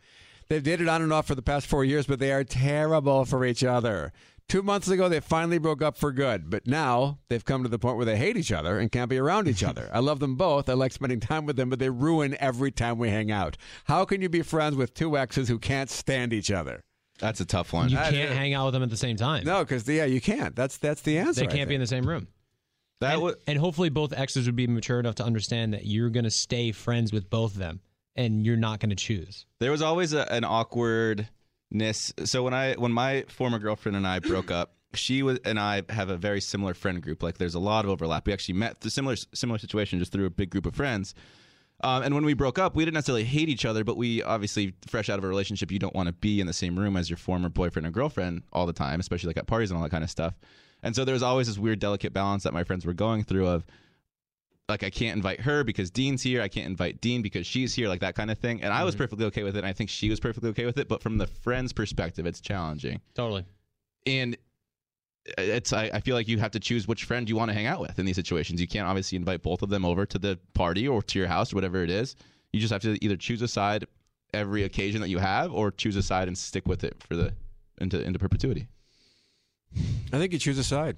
They've dated on and off for the past four years, but they are terrible for each other. Two months ago, they finally broke up for good, but now they've come to the point where they hate each other and can't be around each other. I love them both. I like spending time with them, but they ruin every time we hang out. How can you be friends with two exes who can't stand each other? That's a tough one. You can't hang out with them at the same time. No, because yeah, you can't. That's that's the answer. they I can't be think. in the same room. that and, would. and hopefully both exes would be mature enough to understand that you're going to stay friends with both of them and you're not going to choose. There was always a, an awkwardness. So when I when my former girlfriend and I broke up, she was and I have a very similar friend group. Like there's a lot of overlap. We actually met the similar similar situation just through a big group of friends. Um, and when we broke up, we didn't necessarily hate each other, but we obviously fresh out of a relationship, you don't want to be in the same room as your former boyfriend or girlfriend all the time, especially like at parties and all that kind of stuff. And so there was always this weird, delicate balance that my friends were going through of like I can't invite her because Dean's here. I can't invite Dean because she's here, like that kind of thing. And I was mm-hmm. perfectly okay with it. And I think she was perfectly okay with it. But from the friend's perspective, it's challenging. Totally. And uh, it's I, I feel like you have to choose which friend you want to hang out with in these situations. You can't obviously invite both of them over to the party or to your house or whatever it is. You just have to either choose a side every occasion that you have, or choose a side and stick with it for the into into perpetuity. I think you choose a side.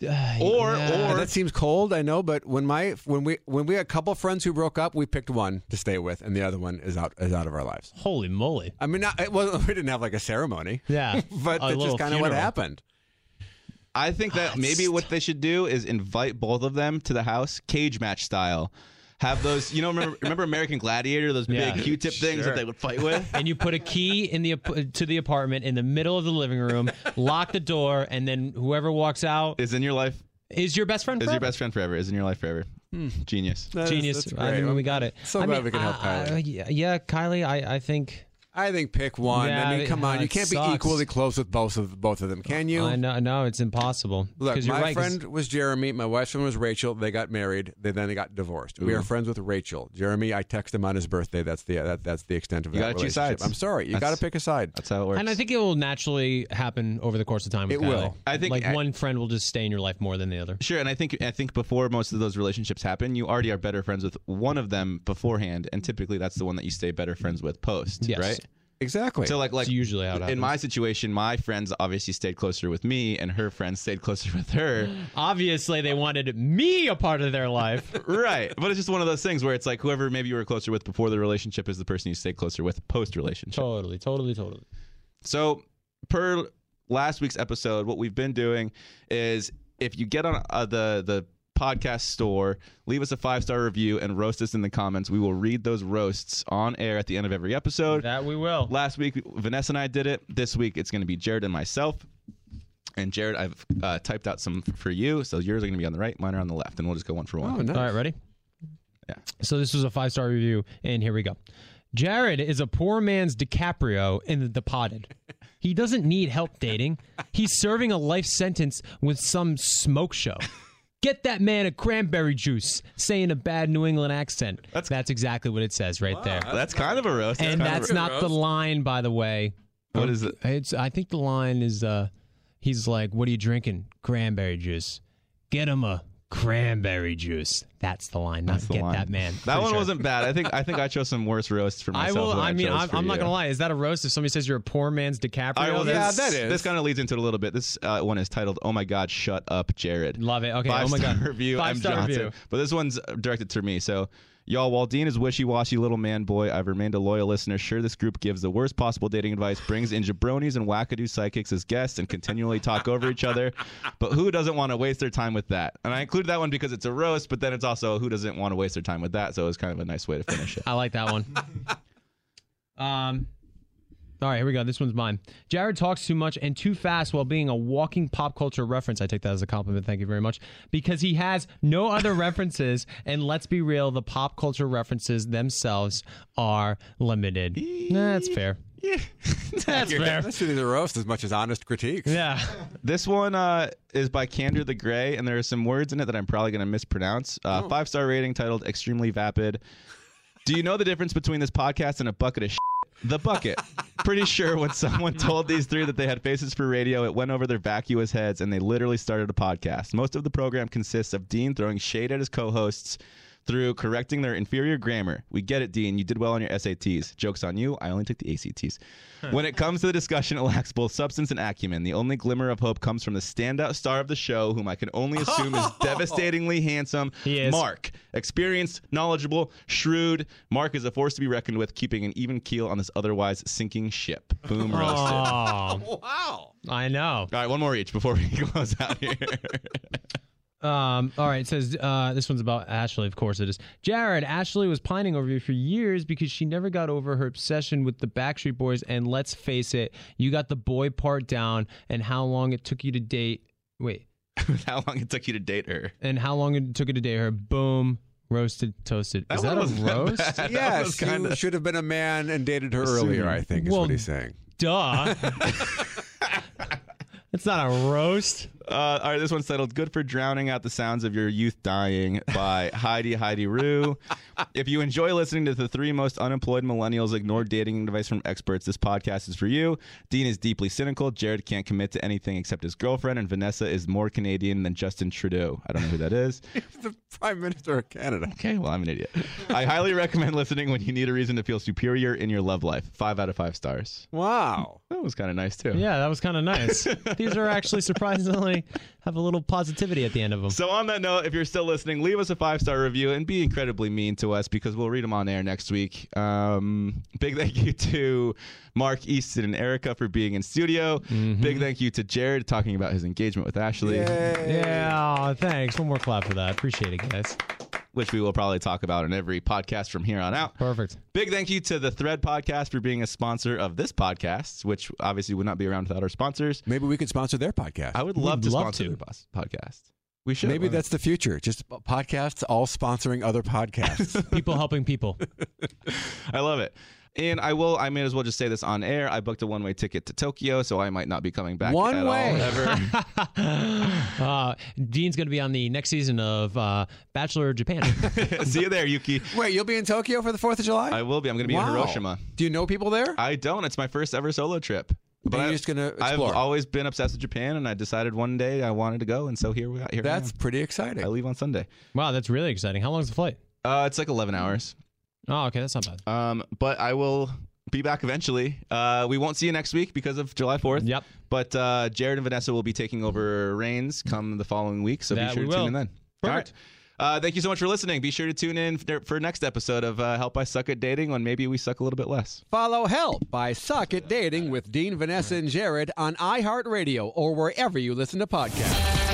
Or Uh, or that seems cold, I know, but when my when we when we had a couple friends who broke up, we picked one to stay with, and the other one is out is out of our lives. Holy moly. I mean, not, it wasn't, we didn't have like a ceremony, Yeah. but A it's just kind of what happened. I think that maybe what they should do is invite both of them to the house, cage match style. Have those, you know, remember, remember American Gladiator, those Yeah. big Q-tip things that they would fight with? and you put a key in the to the apartment in the middle of the living room, lock the door, and then whoever walks out Is in your life, is your best friend. is your best friend forever, is in your life forever. Genius. That's- Genius. that's I mean, we got it. So I glad mean, we can help uh, Kylie. yeah, yeah, Kylie. I, I think I think pick one. Yeah, I mean, come uh, on, you can't sucks. be equally close with both of both of them, can you? I know. No, it's impossible. Look, Because you're my right, 'cause- friend was Jeremy. My wife's friend was Rachel. They got married. They then they got divorced. We are friends with Rachel. Jeremy, I text him on his birthday. That's the that, that's the extent of You that gotta choose relationship. sides. I'm sorry, you got to pick a side. That's how it works. And I think it will naturally happen over the course of time. With It Kylie. will. I think like I- one friend will just stay in your life more than the other. Sure, and I think I think before most of those relationships happen, you already are better friends with one of them beforehand, and typically that's the one that you stay better friends with post, Yes. right? Exactly. So like like That's usually how it happens. in my situation, my friends obviously stayed closer with me, and her friends stayed closer with her. Obviously, they wanted me a part of their life. right, but it's just one of those things where it's like whoever maybe you were closer with before the relationship is the person you stay closer with post relationship. totally, totally, totally. So, per last week's episode, what we've been doing is if you get on uh, the the podcast store, leave us a five star review and roast us in the comments. We will read those roasts on air at the end of every episode. That we will. Last week, Vanessa and I did it. This week, it's going to be Jared and myself. And Jared, I've uh, typed out some f- for you. So yours are going to be on the right, mine are on the left, and we'll just go one for one. oh, nice. All right, ready? Yeah. So this was a five star review, and here we go. Jared is a poor man's DiCaprio in The Departed. He doesn't need help dating. He's serving a life sentence with some smoke show. Get that man a cranberry juice, say in a bad New England accent. That's, exactly what it says right there. That's kind of a roast. And that's not the line, by the way. What is it? It's. I think the line is. uh He's like, "What are you drinking? Cranberry juice. Get him a cranberry juice." That's the line. Not That's the get line. that man. That For one sure. wasn't bad. I think I think I chose some worse roasts for myself. I will. than I mean, I'm, I'm not gonna lie. Is that a roast? If somebody says you're a poor man's DiCaprio, All right, well, that's- Yeah, that is. This kind of leads into it a little bit. This uh, one is titled "Oh my God, shut up, Jared." love it. Okay. Five oh my star god. review. Five M. star Johnson. review. But this one's directed to me. So, y'all, while Dean is wishy-washy little man boy, I've remained a loyal listener. Sure, this group gives the worst possible dating advice, brings in jabronis and wackadoo psychics as guests, and continually talk over each other. But who doesn't want to waste their time with that? And I included that one because it's a roast, but then it's also who doesn't want to waste their time with that. So it was kind of a nice way to finish it. I like that one. um. All right, here we go. This one's mine. Jared talks too much and too fast while being a walking pop culture reference. I take that as a compliment. Thank you very much. Because he has no other references, and let's be real, the pop culture references themselves are limited. Nah, That's fair. Yeah. That's fair. Let's do the roast as much as honest critiques. Yeah. This one uh, is by Candor the Gray, and there are some words in it that I'm probably going to mispronounce. Uh, Oh. Five star rating titled Extremely Vapid. Do you know the difference between this podcast and a bucket of shit? The bucket. Pretty sure when someone told these three that they had faces for radio, it went over their vacuous heads and they literally started a podcast. Most of the program consists of Dean throwing shade at his co hosts through correcting their inferior grammar. We get it, Dean. You did well on your SATs. Joke's on you. I only took the ACTs. when it comes to the discussion, it lacks both substance and acumen. The only glimmer of hope comes from the standout star of the show, whom I can only assume is devastatingly handsome, He is. Mark. Experienced, knowledgeable, shrewd. Mark is a force to be reckoned with, keeping an even keel on this otherwise sinking ship. Boom, roasted. Oh, Wow. I know. right, one more each before we close out here. Um, all right, it says uh, this one's about Ashley. Of course it is. Jared, Ashley was pining over you for years because she never got over her obsession with the Backstreet Boys. And let's face it, you got the boy part down, and how long it took you to date. Wait, How long it took you to date her? and how long it took you to date her? Boom, roasted, toasted. Is that, a roast? bad. That Yes, you kinda- should have been a man and dated her earlier. I think is Well, what he's saying. Duh. it's not a roast. Uh, all right, this one's titled "Good for Drowning Out the Sounds of Your Youth Dying" by Heidi Heidi Rue. If you enjoy listening to the three most unemployed millennials ignore dating advice from experts, this podcast is for you. Dean is deeply cynical. Jared can't commit to anything except his girlfriend, and Vanessa is more Canadian than Justin Trudeau. I don't know who that is. the Prime Minister of Canada. Okay, well, I'm an idiot. I highly recommend listening when you need a reason to feel superior in your love life. Five out of five stars. Wow. That was kind of nice too. Yeah, that was kind of nice. These are actually surprisingly really have a little positivity at the end of them. So on that note, if you're still listening, leave us a five star review and be incredibly mean to us because we'll read them on air next week. Um, big thank you to Mark Easton and Erica for being in studio. Big thank you to Jared talking about his engagement with Ashley, Yeah, thanks. One more clap for that. Appreciate it, guys. Which we will probably talk about in every podcast from here on out. Perfect. Big thank you to the Thread Podcast for being a sponsor of this podcast, which obviously would not be around without our sponsors. Maybe we could sponsor their podcast. I would love to love sponsor to. their pos- podcast. We should. Maybe that's the future. Just podcasts all sponsoring other podcasts. People helping people. I love it. And I will. I may as well just say this on air. I booked a one-way ticket to Tokyo, so I might not be coming back One at way. all ever. Uh, Dean's going to be on the next season of uh, Bachelor Japan. See you there, Yuki. Wait, you'll be in Tokyo for the 4th of July? I will be. I'm going to be in Hiroshima. Do you know people there? I don't. It's my first ever solo trip. But you're I- just gonna I've always been obsessed with Japan, and I decided one day I wanted to go, and so here we are. Here I That's am. pretty exciting. I leave on Sunday. wow, that's really exciting. How long is the flight? Uh, it's like 11 hours. Oh, okay, that's not bad. Um, but I will be back eventually. Uh, we won't see you next week because of July 4th. Yep. But uh, Jared and Vanessa will be taking over reigns come the following week, so That be sure we to tune in then. All right. Uh, thank you so much for listening. Be sure to tune in for, for next episode of uh, Help I Suck at Dating when maybe we suck a little bit less. Follow Help I Suck at Dating with Dean, Vanessa, and Jared on iHeartRadio or wherever you listen to podcasts.